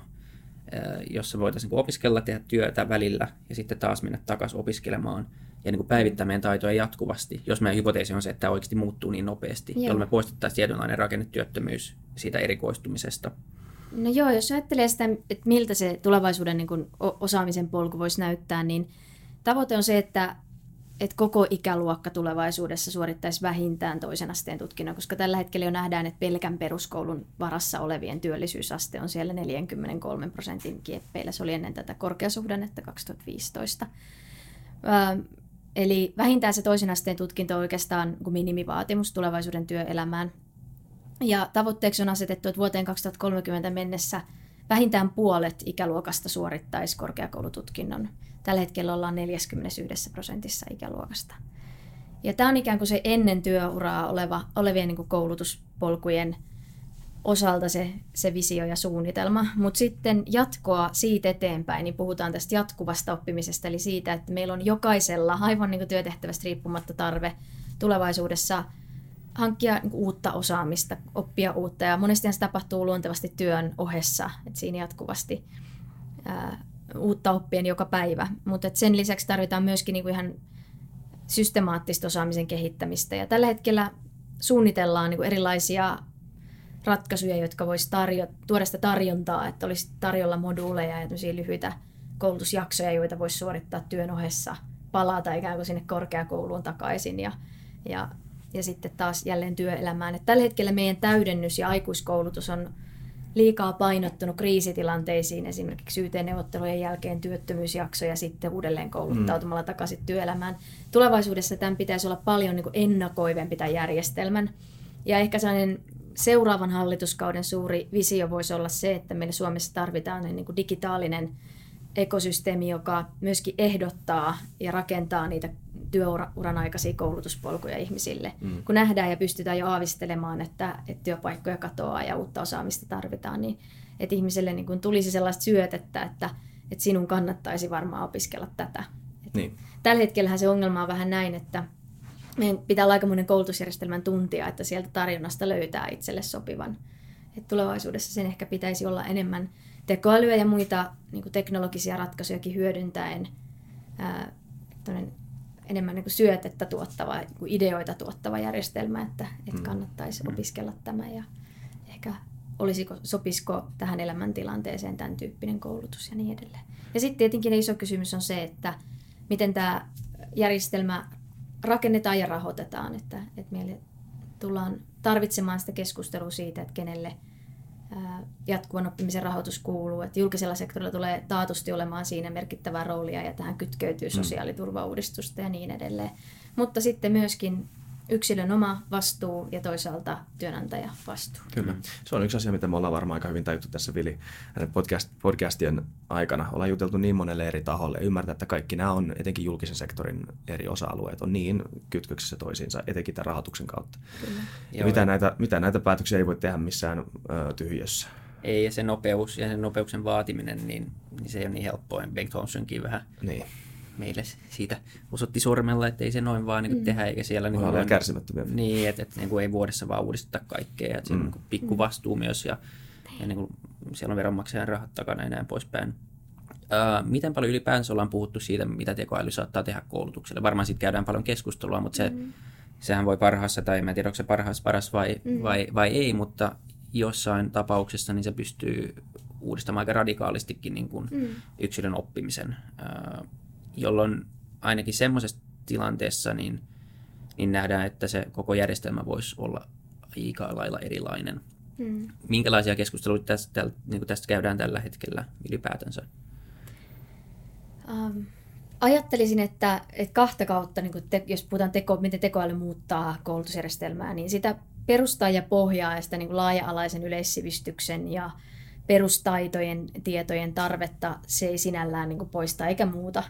jossa voitaisiin niin opiskella, tehdä työtä välillä ja sitten taas mennä takaisin opiskelemaan ja niin kuin päivittää meidän taitoja jatkuvasti, jos meidän hypoteesi on se, että tämä oikeasti muuttuu niin nopeasti, Joo. jolloin me poistettaisiin tietynlainen rakennetyöttömyys siitä erikoistumisesta. No joo, jos ajattelee sitä, että miltä se tulevaisuuden niin kuin osaamisen polku voisi näyttää, niin tavoite on se, että että koko ikäluokka tulevaisuudessa suorittaisi vähintään toisen asteen tutkinnon, koska tällä hetkellä jo nähdään, että pelkän peruskoulun varassa olevien työllisyysaste on siellä 43 prosentin kieppeillä. Se oli ennen tätä korkeasuhdannetta 2015. Ö, eli vähintään se toisen asteen tutkinto on oikeastaan minimivaatimus tulevaisuuden työelämään. Ja tavoitteeksi on asetettu, että vuoteen 2030 mennessä vähintään puolet ikäluokasta suorittaisi korkeakoulututkinnon. Tällä hetkellä ollaan 41 prosentissa ikäluokasta. Ja tämä on ikään kuin se ennen työuraa oleva, olevien niin kuin koulutuspolkujen osalta se, se visio ja suunnitelma. Mutta sitten jatkoa siitä eteenpäin, niin puhutaan tästä jatkuvasta oppimisesta, eli siitä, että meillä on jokaisella aivan niin kuin työtehtävästä riippumatta tarve tulevaisuudessa hankkia niin uutta osaamista, oppia uutta. Ja monesti se tapahtuu luontevasti työn ohessa, että siinä jatkuvasti ää, uutta oppien joka päivä. Mutta sen lisäksi tarvitaan myöskin niinku ihan systemaattista osaamisen kehittämistä. Ja tällä hetkellä suunnitellaan niin kuin erilaisia ratkaisuja, jotka voisi tarjo- tuoda sitä tarjontaa, että olisi tarjolla moduuleja ja lyhyitä koulutusjaksoja, joita voisi suorittaa työn ohessa, palata ikään kuin sinne korkeakouluun takaisin ja, ja, ja sitten taas jälleen työelämään. Et tällä hetkellä meidän täydennys- ja aikuiskoulutus on liikaa painottunut kriisitilanteisiin, esimerkiksi YT-neuvottelujen jälkeen työttömyysjakso ja sitten uudelleen kouluttautumalla mm. takaisin työelämään. Tulevaisuudessa tämän pitäisi olla paljon niin ennakoivempi tämän järjestelmän. Ja ehkä sellainen seuraavan hallituskauden suuri visio voisi olla se, että meillä Suomessa tarvitaan niin kuin digitaalinen ekosysteemi, joka myöskin ehdottaa ja rakentaa niitä työuran aikaisia koulutuspolkuja ihmisille. Mm. Kun nähdään ja pystytään jo aavistelemaan, että, että työpaikkoja katoaa ja uutta osaamista tarvitaan, niin että ihmiselle niin kuin tulisi sellaista syötettä, että, että sinun kannattaisi varmaan opiskella tätä. Niin. Tällä hetkellä se ongelma on vähän näin, että meidän pitää olla aikamoinen koulutusjärjestelmän tuntia, että sieltä tarjonnasta löytää itselle sopivan. Et tulevaisuudessa sen ehkä pitäisi olla enemmän tekoälyä ja muita niin kuin teknologisia ratkaisujakin hyödyntäen ää, enemmän niin kuin syötettä tuottava, niin kuin ideoita tuottava järjestelmä, että, että mm. kannattaisi mm. opiskella tämä ja ehkä olisiko, sopisiko tähän elämäntilanteeseen tämän tyyppinen koulutus ja niin edelleen. Ja sitten tietenkin iso kysymys on se, että miten tämä järjestelmä rakennetaan ja rahoitetaan, että, että meille tullaan tarvitsemaan sitä keskustelua siitä, että kenelle jatkuvan oppimisen rahoitus kuuluu, että julkisella sektorilla tulee taatusti olemaan siinä merkittävää roolia ja tähän kytkeytyy mm. sosiaaliturvauudistusta ja niin edelleen. Mutta sitten myöskin yksilön oma vastuu ja toisaalta työnantaja vastuu. Kyllä. Se on yksi asia, mitä me ollaan varmaan aika hyvin tajuttu tässä Vili podcast, podcastien aikana. Ollaan juteltu niin monelle eri taholle ja ymmärtää, että kaikki nämä on, etenkin julkisen sektorin eri osa-alueet, on niin kytköksissä toisiinsa, etenkin tämän rahoituksen kautta. Kyllä. Ja Joo, mitä, näitä, mitä näitä päätöksiä ei voi tehdä missään ö, tyhjössä. Ei, ja se nopeus ja sen nopeuksen vaatiminen, niin, niin se ei ole niin helppoa. Bengt Holmströmkin vähän niin meille siitä osoitti sormella, että ei se noin vaan niin mm. tehdä, eikä siellä... Niin kuin, kärsimättömiä. Niin, että, että niin kuin ei vuodessa vaan uudisteta kaikkea, että se mm. on niin pikku vastuu myös, ja, ja niin kuin, siellä on veronmaksajan rahat takana ja näin poispäin. Uh, miten paljon ylipäänsä ollaan puhuttu siitä, mitä tekoäly saattaa tehdä koulutukselle? Varmaan siitä käydään paljon keskustelua, mutta se, mm. sehän voi parhaassa, tai en tiedä, onko se parhaassa paras vai, mm. vai, vai ei, mutta jossain tapauksessa niin se pystyy uudistamaan aika radikaalistikin niin kuin mm. yksilön oppimisen. Uh, jolloin ainakin semmoisessa tilanteessa niin, niin nähdään, että se koko järjestelmä voisi olla aika lailla erilainen. Hmm. Minkälaisia keskusteluita tästä, niin kuin tästä käydään tällä hetkellä ylipäätänsä? Um, ajattelisin, että, että kahta kautta, niin te, jos puhutaan teko, miten tekoäly muuttaa koulutusjärjestelmää, niin sitä perustaa ja pohjaa ja sitä niin laaja-alaisen yleissivistyksen ja perustaitojen, tietojen tarvetta se ei sinällään niin poista eikä muuta.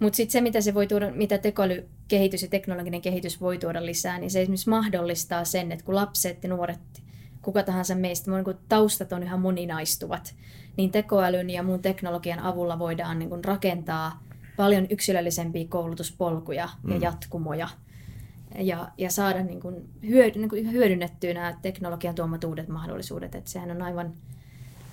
Mutta sitten se, mitä, se voi tuoda, mitä tekoälykehitys ja teknologinen kehitys voi tuoda lisää, niin se esimerkiksi mahdollistaa sen, että kun lapset ja nuoret, kuka tahansa meistä, niin taustat on ihan moninaistuvat, niin tekoälyn ja muun teknologian avulla voidaan niin rakentaa paljon yksilöllisempiä koulutuspolkuja mm. ja jatkumoja ja, ja saada niin hyödy, niin hyödynnettyä nämä teknologian tuomat uudet mahdollisuudet. Että sehän on aivan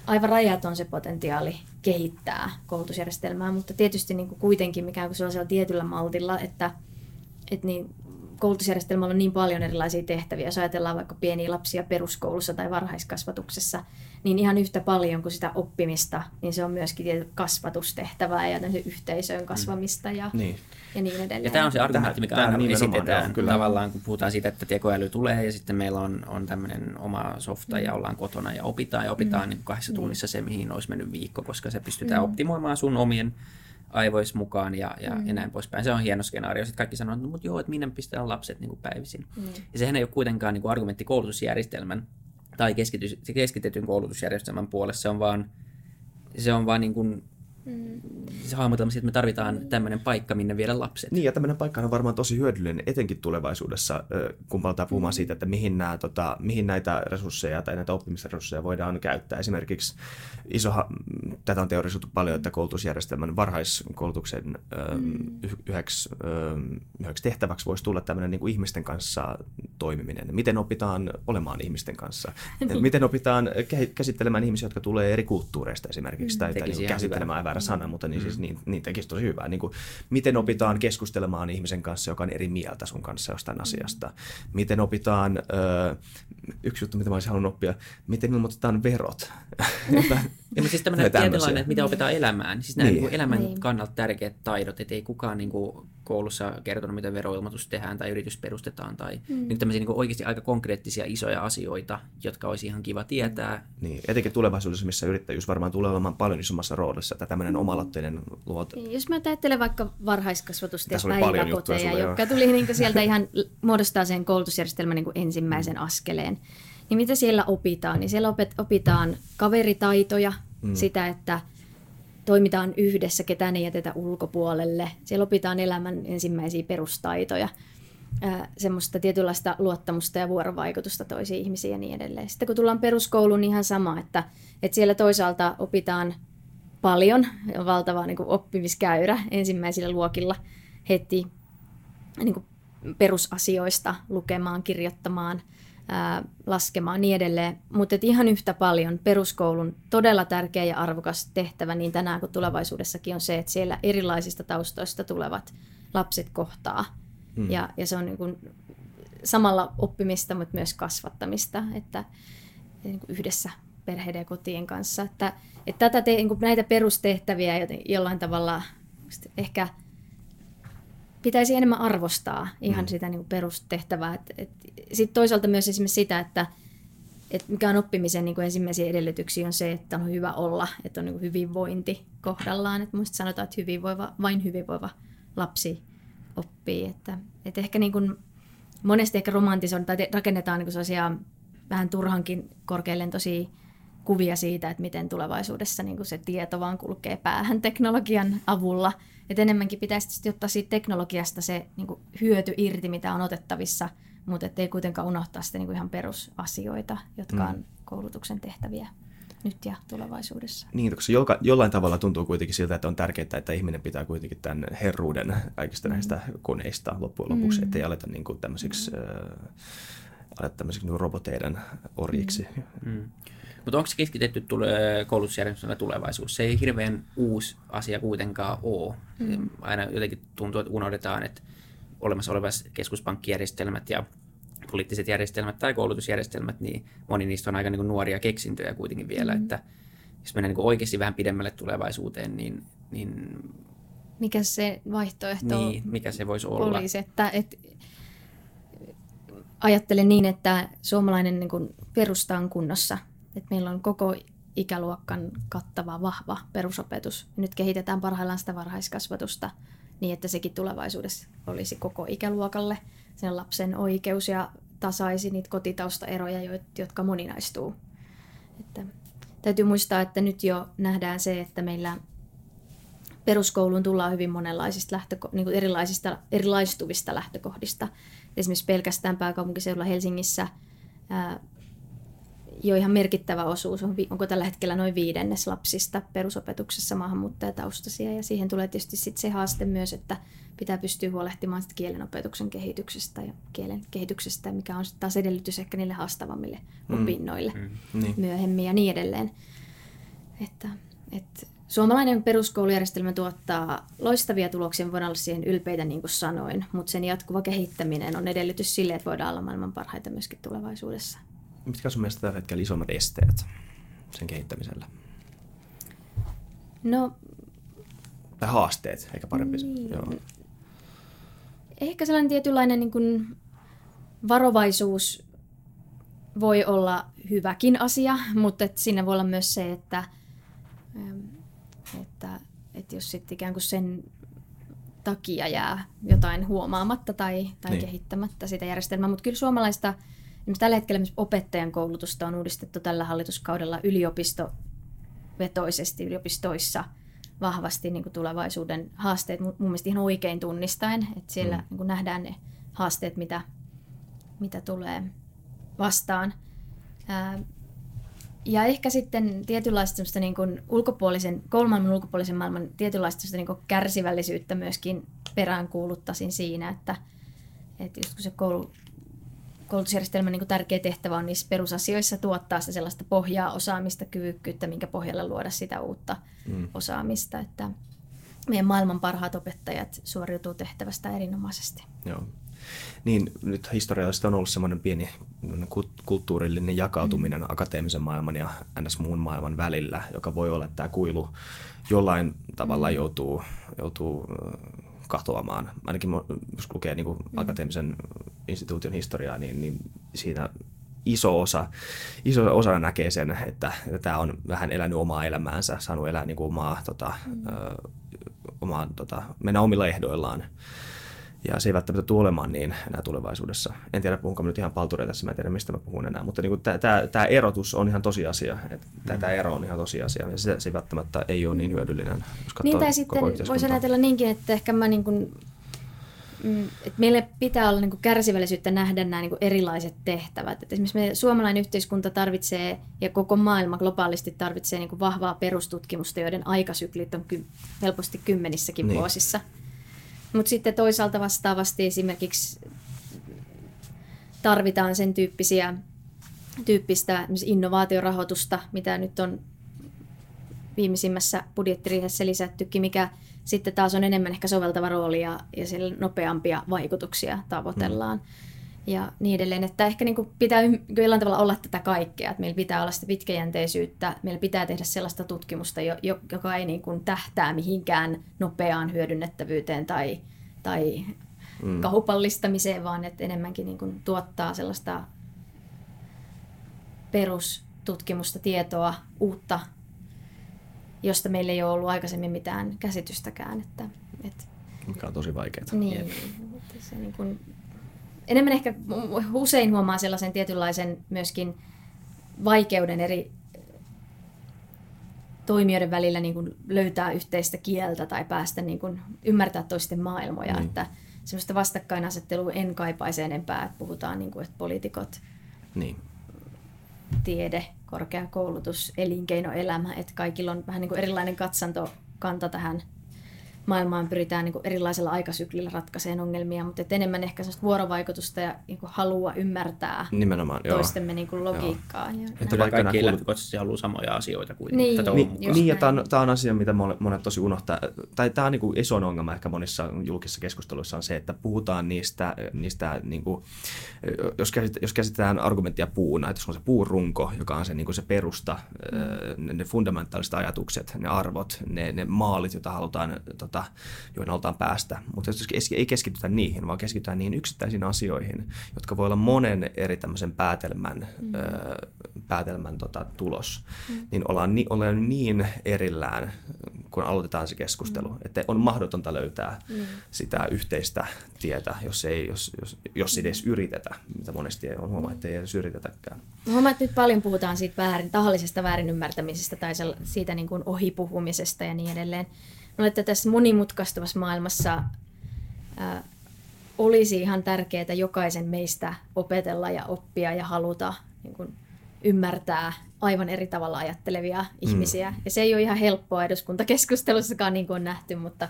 aivan rajaton se potentiaali kehittää koulutusjärjestelmää, mutta tietysti niin kuin kuitenkin mikä on sellaisella tietyllä maltilla, että, että niin koulutusjärjestelmällä on niin paljon erilaisia tehtäviä. Jos ajatellaan vaikka pieniä lapsia peruskoulussa tai varhaiskasvatuksessa, niin ihan yhtä paljon kuin sitä oppimista, niin se on myöskin kasvatustehtävää ja yhteisöön kasvamista ja, niin. ja niin edelleen. Ja tämä on se argumentti, mikä tämä aina esitetään joo, kyllä. tavallaan, kun puhutaan siitä, että tekoäly tulee ja sitten meillä on, on tämmöinen oma softa mm. ja ollaan kotona ja opitaan ja opitaan mm. niin kahdessa mm. tunnissa se, mihin olisi mennyt viikko, koska se pystytään mm. optimoimaan sun omien aivois mukaan ja, ja, mm. ja näin poispäin. Se on hieno skenaario. Sitten kaikki sanoo, että no, mutta joo, että minne pistetään lapset niin kuin päivisin. Mm. Ja sehän ei ole kuitenkaan niin kuin argumentti koulutusjärjestelmän tai keskitetyn koulutusjärjestelmän puolessa. Se on vaan, se on vaan niin kuin Mm. Se hahmotelma että me tarvitaan tämmöinen paikka, minne viedä lapset. Niin, ja tämmöinen paikka on varmaan tosi hyödyllinen, etenkin tulevaisuudessa, kun palataan puhumaan mm. siitä, että mihin, nämä, tota, mihin näitä resursseja tai näitä oppimisresursseja voidaan käyttää. Esimerkiksi iso tätä on teorisoitu paljon, että koulutusjärjestelmän varhaiskoulutuksen mm. yhdeksi, yhdeksi tehtäväksi voisi tulla tämmöinen niin kuin ihmisten kanssa toimiminen. Miten opitaan olemaan ihmisten kanssa? Miten opitaan käsittelemään ihmisiä, jotka tulee eri kulttuureista esimerkiksi, mm. tai, tai niin käsittelemään väärä sana, mutta niin, siis, niin, niin tekisi tosi hyvää. Niin kuin, miten opitaan keskustelemaan ihmisen kanssa, joka on eri mieltä sun kanssa jostain asiasta? Miten opitaan, yksi juttu, mitä mä olisin halunnut oppia, miten ilmoitetaan verot? Ja, mutta siis tämmöinen tietynlainen, että mitä opitaan elämään. Siis nämä niin. Niin elämän niin. kannalta tärkeät taidot, että ei kukaan niin kuin koulussa kertonut, miten veroilmoitus tehdään tai yritys perustetaan. Tai mm. niin tämmöisiä niin oikeasti aika konkreettisia isoja asioita, jotka olisi ihan kiva tietää. Niin, etenkin tulevaisuudessa, missä yrittäjyys varmaan tulee olemaan paljon isommassa roolissa, että tämmöinen mm. omaloitteinen luote. Niin, jos mä ajattelen vaikka varhaiskasvatusta ja päiväkoteja, jotka tuli niin sieltä ihan muodostaa sen koulutusjärjestelmän niin ensimmäisen mm. askeleen niin mitä siellä opitaan? Niin siellä opitaan kaveritaitoja, mm. sitä, että toimitaan yhdessä, ketään ei jätetä ulkopuolelle. Siellä opitaan elämän ensimmäisiä perustaitoja, semmoista tietynlaista luottamusta ja vuorovaikutusta toisiin ihmisiin ja niin edelleen. Sitten kun tullaan peruskouluun, niin ihan sama, että, että siellä toisaalta opitaan paljon, on valtava niin kuin oppimiskäyrä ensimmäisillä luokilla heti niin kuin perusasioista lukemaan, kirjoittamaan – ää, laskemaan niin edelleen. Mutta ihan yhtä paljon peruskoulun todella tärkeä ja arvokas tehtävä niin tänään kuin tulevaisuudessakin on se, että siellä erilaisista taustoista tulevat lapset kohtaa. Hmm. Ja, ja se on niin kuin samalla oppimista, mutta myös kasvattamista, että niin kuin yhdessä perheiden ja kotien kanssa. Että, että tätä te, niin kuin näitä perustehtäviä jollain tavalla ehkä – pitäisi enemmän arvostaa ihan mm. sitä niin kuin perustehtävää. Sitten toisaalta myös esimerkiksi sitä, että et mikä on oppimisen niin kuin ensimmäisiä edellytyksiä on se, että on hyvä olla, että on niin kuin hyvinvointi kohdallaan. Et muista sanotaan, että hyvinvoiva, vain hyvinvoiva lapsi oppii. Että, et ehkä niin kuin, monesti ehkä romantisoidaan tai rakennetaan niin kuin sellaisia vähän turhankin korkealentoisia kuvia siitä, että miten tulevaisuudessa niin kuin se tieto vaan kulkee päähän teknologian avulla – että enemmänkin pitäisi ottaa siitä teknologiasta se niin kuin hyöty irti, mitä on otettavissa, mutta ei kuitenkaan unohtaa sitä niin kuin ihan perusasioita, jotka mm. on koulutuksen tehtäviä nyt ja tulevaisuudessa. Niin, koska joka, jollain tavalla tuntuu kuitenkin siltä, että on tärkeää, että ihminen pitää kuitenkin tämän herruuden kaikista mm. näistä koneista loppujen lopuksi, mm. ettei aleta niin kuin tämmöisiksi, mm. äh, aleta tämmöisiksi niin roboteiden orjiksi. Mm. Mutta onko se keskitetty tule- koulutusjärjestelmä tulevaisuus? Se ei hirveän uusi asia kuitenkaan ole. Mm. Aina jotenkin tuntuu, että unohdetaan, että olemassa olevat keskuspankkijärjestelmät ja poliittiset järjestelmät tai koulutusjärjestelmät, niin moni niistä on aika niin kuin nuoria keksintöjä kuitenkin vielä, mm. että jos mennään niin kuin oikeasti vähän pidemmälle tulevaisuuteen, niin, niin mikä se vaihtoehto niin, mikä se voisi olla? Olisi, että, että ajattelen niin, että suomalainen niin kuin perusta on kunnossa – että meillä on koko ikäluokkan kattava, vahva perusopetus. Nyt kehitetään parhaillaan sitä varhaiskasvatusta niin, että sekin tulevaisuudessa olisi koko ikäluokalle sen lapsen oikeus ja tasaisi niitä kotitaustaeroja, jotka moninaistuu. Että, täytyy muistaa, että nyt jo nähdään se, että meillä peruskouluun tullaan hyvin monenlaisista lähtöko- niin kuin erilaisista, erilaistuvista lähtökohdista. Esimerkiksi pelkästään pääkaupunkiseudulla Helsingissä jo ihan merkittävä osuus, on, onko tällä hetkellä noin viidennes lapsista perusopetuksessa maahanmuuttajataustaisia. Ja siihen tulee tietysti sit se haaste myös, että pitää pystyä huolehtimaan sit kielenopetuksen kehityksestä ja kielen kehityksestä, mikä on taas edellytys ehkä niille haastavammille mm. opinnoille mm. Niin. myöhemmin ja niin edelleen. Että, että Suomalainen peruskoulujärjestelmä tuottaa loistavia tuloksia, voidaan olla siihen ylpeitä niin kuin sanoin, mutta sen jatkuva kehittäminen on edellytys sille, että voidaan olla maailman parhaita myöskin tulevaisuudessa mitkä on sun mielestä tällä hetkellä isommat esteet sen kehittämisellä? No... Tai haasteet, eikä parempi. Niin. Joo. Ehkä sellainen tietynlainen niin kuin varovaisuus voi olla hyväkin asia, mutta että siinä voi olla myös se, että, että, että jos sitten ikään kuin sen takia jää jotain huomaamatta tai, tai niin. kehittämättä sitä järjestelmää. Mutta kyllä suomalaista tällä hetkellä myös opettajan koulutusta on uudistettu tällä hallituskaudella yliopistovetoisesti yliopistoissa vahvasti niin kuin tulevaisuuden haasteet mun mielestä ihan oikein tunnistaen, että siellä mm. niin kuin nähdään ne haasteet, mitä, mitä tulee vastaan. Ää, ja ehkä sitten tietynlaista niin kuin ulkopuolisen, koulumaailman ulkopuolisen maailman tietynlaista niin kuin kärsivällisyyttä myöskin peräänkuuluttaisin siinä, että, että just kun se koulu, koulutusjärjestelmän niin tärkeä tehtävä on niissä perusasioissa tuottaa sitä sellaista pohjaa, osaamista, kyvykkyyttä, minkä pohjalla luoda sitä uutta mm. osaamista, että meidän maailman parhaat opettajat suoriutuu tehtävästä erinomaisesti. Joo. Niin, nyt historiallisesti on ollut semmoinen pieni kulttuurillinen jakautuminen mm. akateemisen maailman ja ns. muun maailman välillä, joka voi olla, että tämä kuilu jollain tavalla mm. joutuu, joutuu katoamaan. Ainakin jos lukee niin kuin mm. akateemisen instituution historiaa, niin, niin siinä iso osa, iso osa näkee sen, että, että tämä on vähän elänyt omaa elämäänsä, saanut elää niin kuin omaa, tota, mm. ö, omaa tota, mennä omilla ehdoillaan. Ja se ei välttämättä tule olemaan niin enää tulevaisuudessa. En tiedä, puhunko nyt ihan paltureita tässä, mä en tiedä, mistä mä puhun enää. Mutta niin tämä erotus on ihan tosiasia. Tämä mm. ero on ihan tosiasia. Ja se, se välttämättä ei ole niin hyödyllinen, jos Niin tai sitten voisi ajatella niinkin, että ehkä mä niin kuin, mm, meille pitää olla niin kuin kärsivällisyyttä nähdä nämä niin kuin erilaiset tehtävät. Et esimerkiksi me, suomalainen yhteiskunta tarvitsee, ja koko maailma globaalisti tarvitsee niin kuin vahvaa perustutkimusta, joiden aikasyklit on ky- helposti kymmenissäkin niin. vuosissa – mutta sitten toisaalta vastaavasti esimerkiksi tarvitaan sen tyyppisiä, tyyppistä innovaatiorahoitusta, mitä nyt on viimeisimmässä budjettiriihessä lisättykin, mikä sitten taas on enemmän ehkä soveltava rooli ja, ja nopeampia vaikutuksia tavoitellaan. Mm ja niin edelleen. Että ehkä niin kuin pitää jollain tavalla olla tätä kaikkea, että meillä pitää olla sitä pitkäjänteisyyttä, meillä pitää tehdä sellaista tutkimusta, joka ei niin kuin tähtää mihinkään nopeaan hyödynnettävyyteen tai, tai mm. kaupallistamiseen, vaan että enemmänkin niin kuin tuottaa sellaista perustutkimusta, tietoa, uutta, josta meillä ei ole ollut aikaisemmin mitään käsitystäkään. Että, että, Mikä on tosi vaikeaa. Niin, se niin kuin enemmän ehkä usein huomaa sellaisen tietynlaisen myöskin vaikeuden eri toimijoiden välillä niin kuin löytää yhteistä kieltä tai päästä niin kuin ymmärtää toisten maailmoja. Niin. Että semmoista vastakkainasettelua en kaipaisi enempää, että puhutaan niin kuin, että poliitikot, niin. Tiede, korkeakoulutus, elinkeinoelämä, että kaikilla on vähän niin kuin erilainen katsantokanta tähän maailmaan pyritään niin kuin erilaisella aikasyklillä ratkaiseen ongelmia, mutta enemmän ehkä vuorovaikutusta ja niin kuin halua ymmärtää Nimenomaan, toistemme niin kuin logiikkaa. Joo. Ja että kaikki kulut... lähtökohtaisesti haluaa samoja asioita kuin niin, tätä niin, niin ja tämä on, tämä on asia, mitä monet tosi unohtaa. Tai tämä on niin kuin iso ongelma ehkä monissa julkisissa keskusteluissa on se, että puhutaan niistä, niistä niin kuin, jos, käsit, jos käsitetään argumenttia puuna, että jos on se puurunko, joka on se, niin kuin se perusta, mm. ne, ne fundamentaaliset ajatukset, ne arvot, ne, ne maalit, joita halutaan tota, joihin halutaan päästä. Mutta jos ei keskitytä niihin, vaan keskitytään niihin yksittäisiin asioihin, jotka voi olla monen eri tämmöisen päätelmän, mm. ö, päätelmän tota, tulos, mm. niin ollaan, ni, ollaan niin erillään, kun aloitetaan se keskustelu, mm. että on mahdotonta löytää mm. sitä yhteistä tietä, jos ei, jos, jos, jos ei edes yritetä, mitä monesti on huomaa, että ei edes yritetäkään. Huomaa, että nyt paljon puhutaan siitä väärin, tahallisesta väärinymmärtämisestä tai siitä niin kuin ohipuhumisesta ja niin edelleen. No, että tässä monimutkaistuvassa maailmassa ää, olisi ihan tärkeää jokaisen meistä opetella ja oppia ja haluta niin kuin, ymmärtää aivan eri tavalla ajattelevia mm. ihmisiä. Ja se ei ole ihan helppoa eduskuntakeskustelussakaan, niin kuin on nähty, mutta,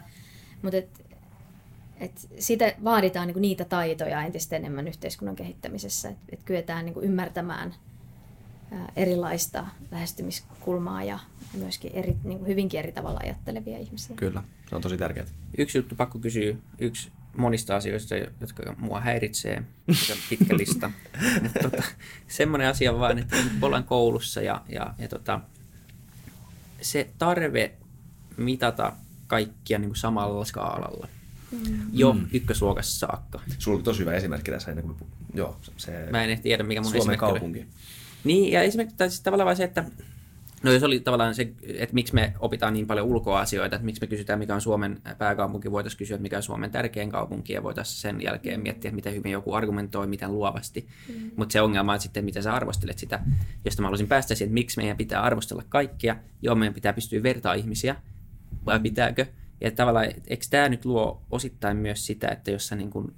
mutta et, et siitä vaaditaan niin kuin niitä taitoja entistä enemmän yhteiskunnan kehittämisessä, että et kyetään niin kuin ymmärtämään erilaista lähestymiskulmaa ja myöskin eri, niin kuin hyvinkin eri tavalla ajattelevia ihmisiä. Kyllä, se on tosi tärkeää. Yksi juttu pakko kysyä, yksi monista asioista, jotka mua häiritsee, se on pitkä lista. tota, semmoinen asia vaan, että ollaan koulussa ja, ja, ja tota, se tarve mitata kaikkia niin kuin samalla skaalalla. Mm. Jo mm. ykkösluokassa saakka. Sulla oli tosi hyvä esimerkki tässä ennen kuin... Joo, se Mä en tiedä, mikä mun Suomen kaupunki. Oli. Niin, ja esimerkiksi tai siis tavallaan se, että No jos oli tavallaan se, että miksi me opitaan niin paljon ulkoa asioita, että miksi me kysytään, mikä on Suomen pääkaupunki, voitaisiin kysyä, mikä on Suomen tärkein kaupunki, ja voitaisiin sen jälkeen miettiä, miten hyvin joku argumentoi, miten luovasti. Mm. Mutta se ongelma on sitten, miten sä arvostelet sitä, josta mä haluaisin päästä siihen, että miksi meidän pitää arvostella kaikkia, joo, meidän pitää pystyä vertaa ihmisiä, vai pitääkö? Ja tavallaan, eikö tämä nyt luo osittain myös sitä, että jos sä niin kun,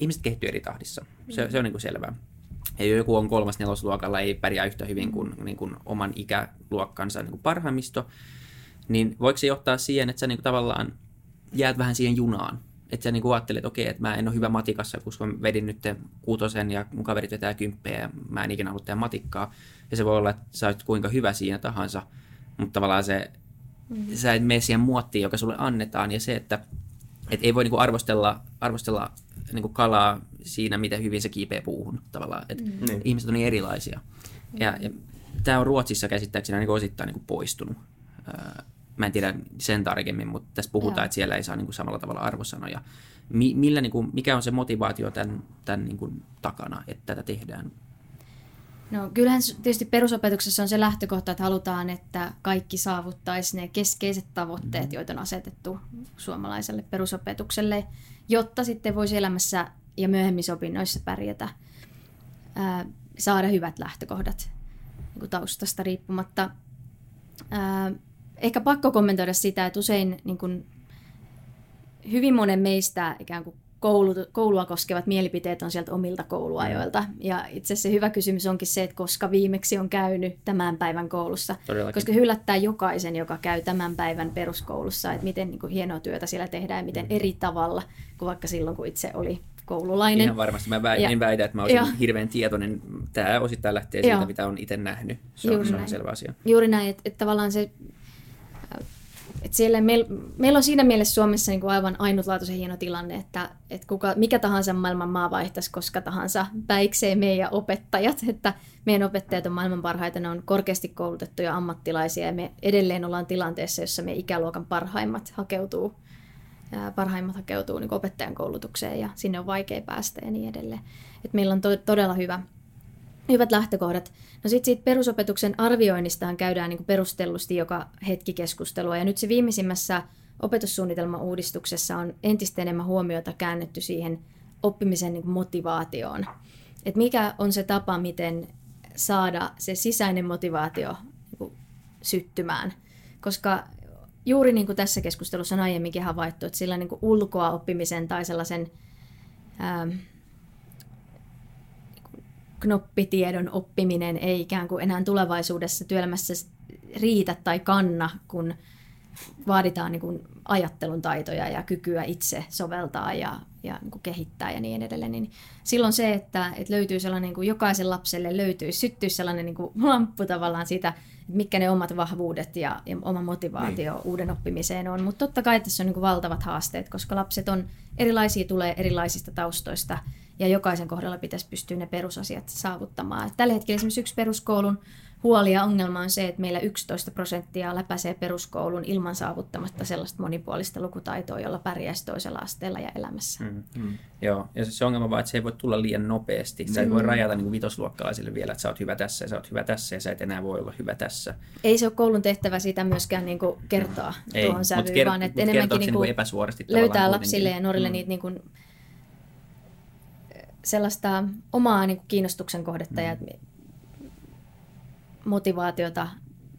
ihmiset kehittyy eri tahdissa, se, se on niin kuin selvää. Ja joku on kolmas nelosluokalla, ei pärjää yhtä hyvin kuin, niin kuin oman ikäluokkansa niin kuin parhaimmisto, niin voiko se johtaa siihen, että sä niin kuin tavallaan jäät vähän siihen junaan? Että sä niin kuin ajattelet, että okei, että mä en ole hyvä matikassa, koska mä vedin nyt kuutosen ja mun kaverit vetää kymppejä ja mä en ikinä ollut tehdä matikkaa. Ja se voi olla, että sä oot kuinka hyvä siinä tahansa, mutta tavallaan se, mm. sä et mene siihen muottiin, joka sulle annetaan. Ja se, että et ei voi niin kuin arvostella, arvostella niin kuin kalaa siinä, miten hyvin se kiipeää puuhun tavallaan. Et mm. Niin. Ihmiset on niin erilaisia. Mm. Ja, ja tämä on Ruotsissa käsittääkseni niin osittain niin kuin poistunut. Mä en tiedä sen tarkemmin, mutta tässä puhutaan, ja. että siellä ei saa niin kuin samalla tavalla arvosanoja. Mi, millä, niin kuin, mikä on se motivaatio tämän, tämän niin kuin takana, että tätä tehdään? No kyllähän tietysti perusopetuksessa on se lähtökohta, että halutaan, että kaikki saavuttaisi ne keskeiset tavoitteet, mm-hmm. joita on asetettu suomalaiselle perusopetukselle, jotta sitten voisi elämässä ja myöhemmissä opinnoissa pärjätä, ää, saada hyvät lähtökohdat niin taustasta riippumatta. Ää, ehkä pakko kommentoida sitä, että usein niin kuin, hyvin monen meistä ikään kuin koulu, koulua koskevat mielipiteet on sieltä omilta kouluajoilta. Mm. Ja itse asiassa hyvä kysymys onkin se, että koska viimeksi on käynyt tämän päivän koulussa. Todellakin. Koska hyllättää jokaisen, joka käy tämän päivän peruskoulussa, että miten niin kuin, hienoa työtä siellä tehdään ja miten mm. eri tavalla kuin vaikka silloin, kun itse oli koululainen. Ihan varmasti. Mä väitän, ja, väitä, että mä olisin ja, hirveän tietoinen. Tämä osittain lähtee siitä, ja, mitä on itse nähnyt. Se on, se on selvä asia. Juuri näin, että, että tavallaan se et siellä meil, meillä on siinä mielessä Suomessa niin kuin aivan ainutlaatuisen hieno tilanne, että, että kuka, mikä tahansa maailman maa vaihtaisi koska tahansa päikseen meidän opettajat. Että meidän opettajat on maailman parhaita, ne on korkeasti koulutettuja ammattilaisia ja me edelleen ollaan tilanteessa, jossa me ikäluokan parhaimmat hakeutuu, parhaimmat hakeutuu niin opettajan koulutukseen ja sinne on vaikea päästä ja niin edelleen. Et meillä on to, todella hyvä, hyvät lähtökohdat. No sitten siitä perusopetuksen arvioinnistaan käydään niin perustellusti joka hetki keskustelua. Ja nyt se viimeisimmässä opetussuunnitelma-uudistuksessa on entistä enemmän huomiota käännetty siihen oppimisen niin motivaatioon. Et mikä on se tapa, miten saada se sisäinen motivaatio niin syttymään. Koska juuri niin kuin tässä keskustelussa on aiemminkin havaittu, että sillä niin kuin ulkoa oppimisen tai sellaisen... Ää, knoppitiedon oppiminen ei ikään kuin enää tulevaisuudessa työelämässä riitä tai kanna, kun vaaditaan niin kuin ajattelun taitoja ja kykyä itse soveltaa ja, ja niin kuin kehittää ja niin edelleen. Niin silloin se, että, että löytyy sellainen, niin kuin jokaisen lapselle löytyy, syttyy sellainen niin kuin lamppu tavallaan sitä, että mitkä ne omat vahvuudet ja, ja oma motivaatio niin. uuden oppimiseen on. Mutta totta kai tässä on niin kuin valtavat haasteet, koska lapset on erilaisia, tulee erilaisista taustoista – ja jokaisen kohdalla pitäisi pystyä ne perusasiat saavuttamaan. Et tällä hetkellä esimerkiksi yksi peruskoulun huoli ja ongelma on se, että meillä 11 prosenttia läpäisee peruskoulun ilman saavuttamatta sellaista monipuolista lukutaitoa, jolla pärjäisi toisella asteella ja elämässä. Mm, mm. Joo, ja se ongelma vaan, että se ei voi tulla liian nopeasti. Sä mm. voi rajata niin vitosluokkalaisille vielä, että sä oot hyvä tässä ja sä oot hyvä tässä ja sä et enää voi olla hyvä tässä. Ei se ole koulun tehtävä sitä myöskään niin kuin kertoa ei, tuohon sävyyn, kert- vaan että enemmänkin niin kuin epäsuorasti löytää lapsille ja nuorille mm. niitä niin kuin sellaista omaa niin kuin kiinnostuksen kohdetta mm. ja motivaatiota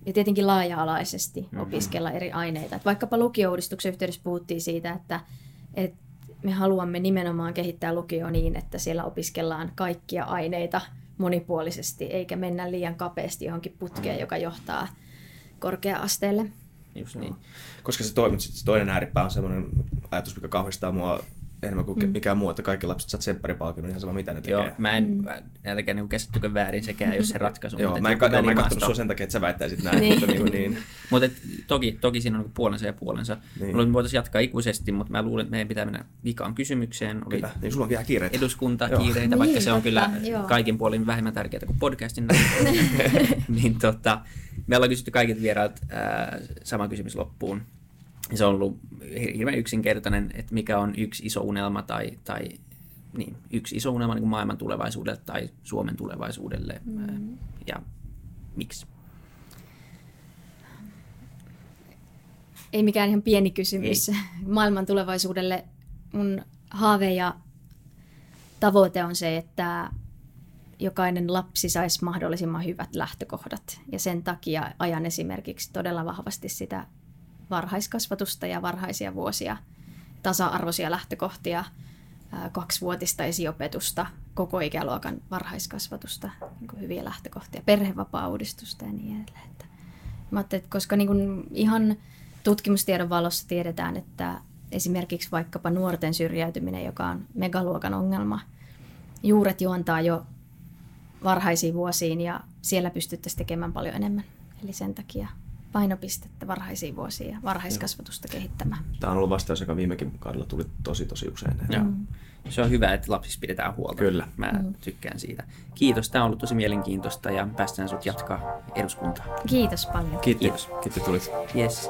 ja tietenkin laaja-alaisesti mm-hmm. opiskella eri aineita. Et vaikkapa lukio-uudistuksen yhteydessä puhuttiin siitä, että, että me haluamme nimenomaan kehittää lukio niin, että siellä opiskellaan kaikkia aineita monipuolisesti, eikä mennä liian kapeasti johonkin putkeen, mm. joka johtaa korkea-asteelle. Just niin. Koska se, toinen, se toinen ääripää on sellainen ajatus, mikä kauhistaa mua enemmän kuin mm. mikään muu, että kaikki lapset saa tsempparipalkinnon ihan sama mitä ne tekee. Joo, mä en, mm. tekee niin käsittykö väärin sekään, jos se ratkaisu. Joo, mä en, mä en katsonut sua sen takia, että sä väittäisit näin. niin. Mutta, niin, niin. mutta toki, toki siinä on niin puolensa ja puolensa. Niin. Mulla voitaisiin jatkaa ikuisesti, mutta mä luulen, että meidän pitää mennä vikaan kysymykseen. Oli kyllä, niin sulla on vielä kiireitä. Eduskunta, Joo. kiireitä, vaikka niin, se on kyllä joo. kaikin puolin vähemmän tärkeää kuin podcastin. niin tota, me ollaan kysytty kaikilta vieraat äh, sama kysymys loppuun se on ollut hirveän yksinkertainen, että mikä on yksi iso unelma tai, tai niin, yksi iso unelma niin maailman tulevaisuudelle tai Suomen tulevaisuudelle mm. ja miksi? Ei mikään ihan pieni kysymys. Ei. Maailman tulevaisuudelle mun haave ja tavoite on se, että jokainen lapsi saisi mahdollisimman hyvät lähtökohdat. Ja sen takia ajan esimerkiksi todella vahvasti sitä varhaiskasvatusta ja varhaisia vuosia, tasa-arvoisia lähtökohtia kaksivuotista esiopetusta, koko ikäluokan varhaiskasvatusta, niin hyviä lähtökohtia, perhevapaa-uudistusta ja niin edelleen. Että, mä että koska niin kuin ihan tutkimustiedon valossa tiedetään, että esimerkiksi vaikkapa nuorten syrjäytyminen, joka on megaluokan ongelma, juuret juontaa jo varhaisiin vuosiin ja siellä pystyttäisiin tekemään paljon enemmän. Eli sen takia painopistettä varhaisiin vuosiin ja varhaiskasvatusta kehittämään. Tämä on ollut vastaus, joka viimekin kaudella tuli tosi tosi usein. Mm. Se on hyvä, että lapsista pidetään huolta. Kyllä. Mä mm. tykkään siitä. Kiitos, tämä on ollut tosi mielenkiintoista ja päästään sut jatkaa eduskuntaa. Kiitos paljon. Kiitos. Kiitos, Kiitos tulit. Yes.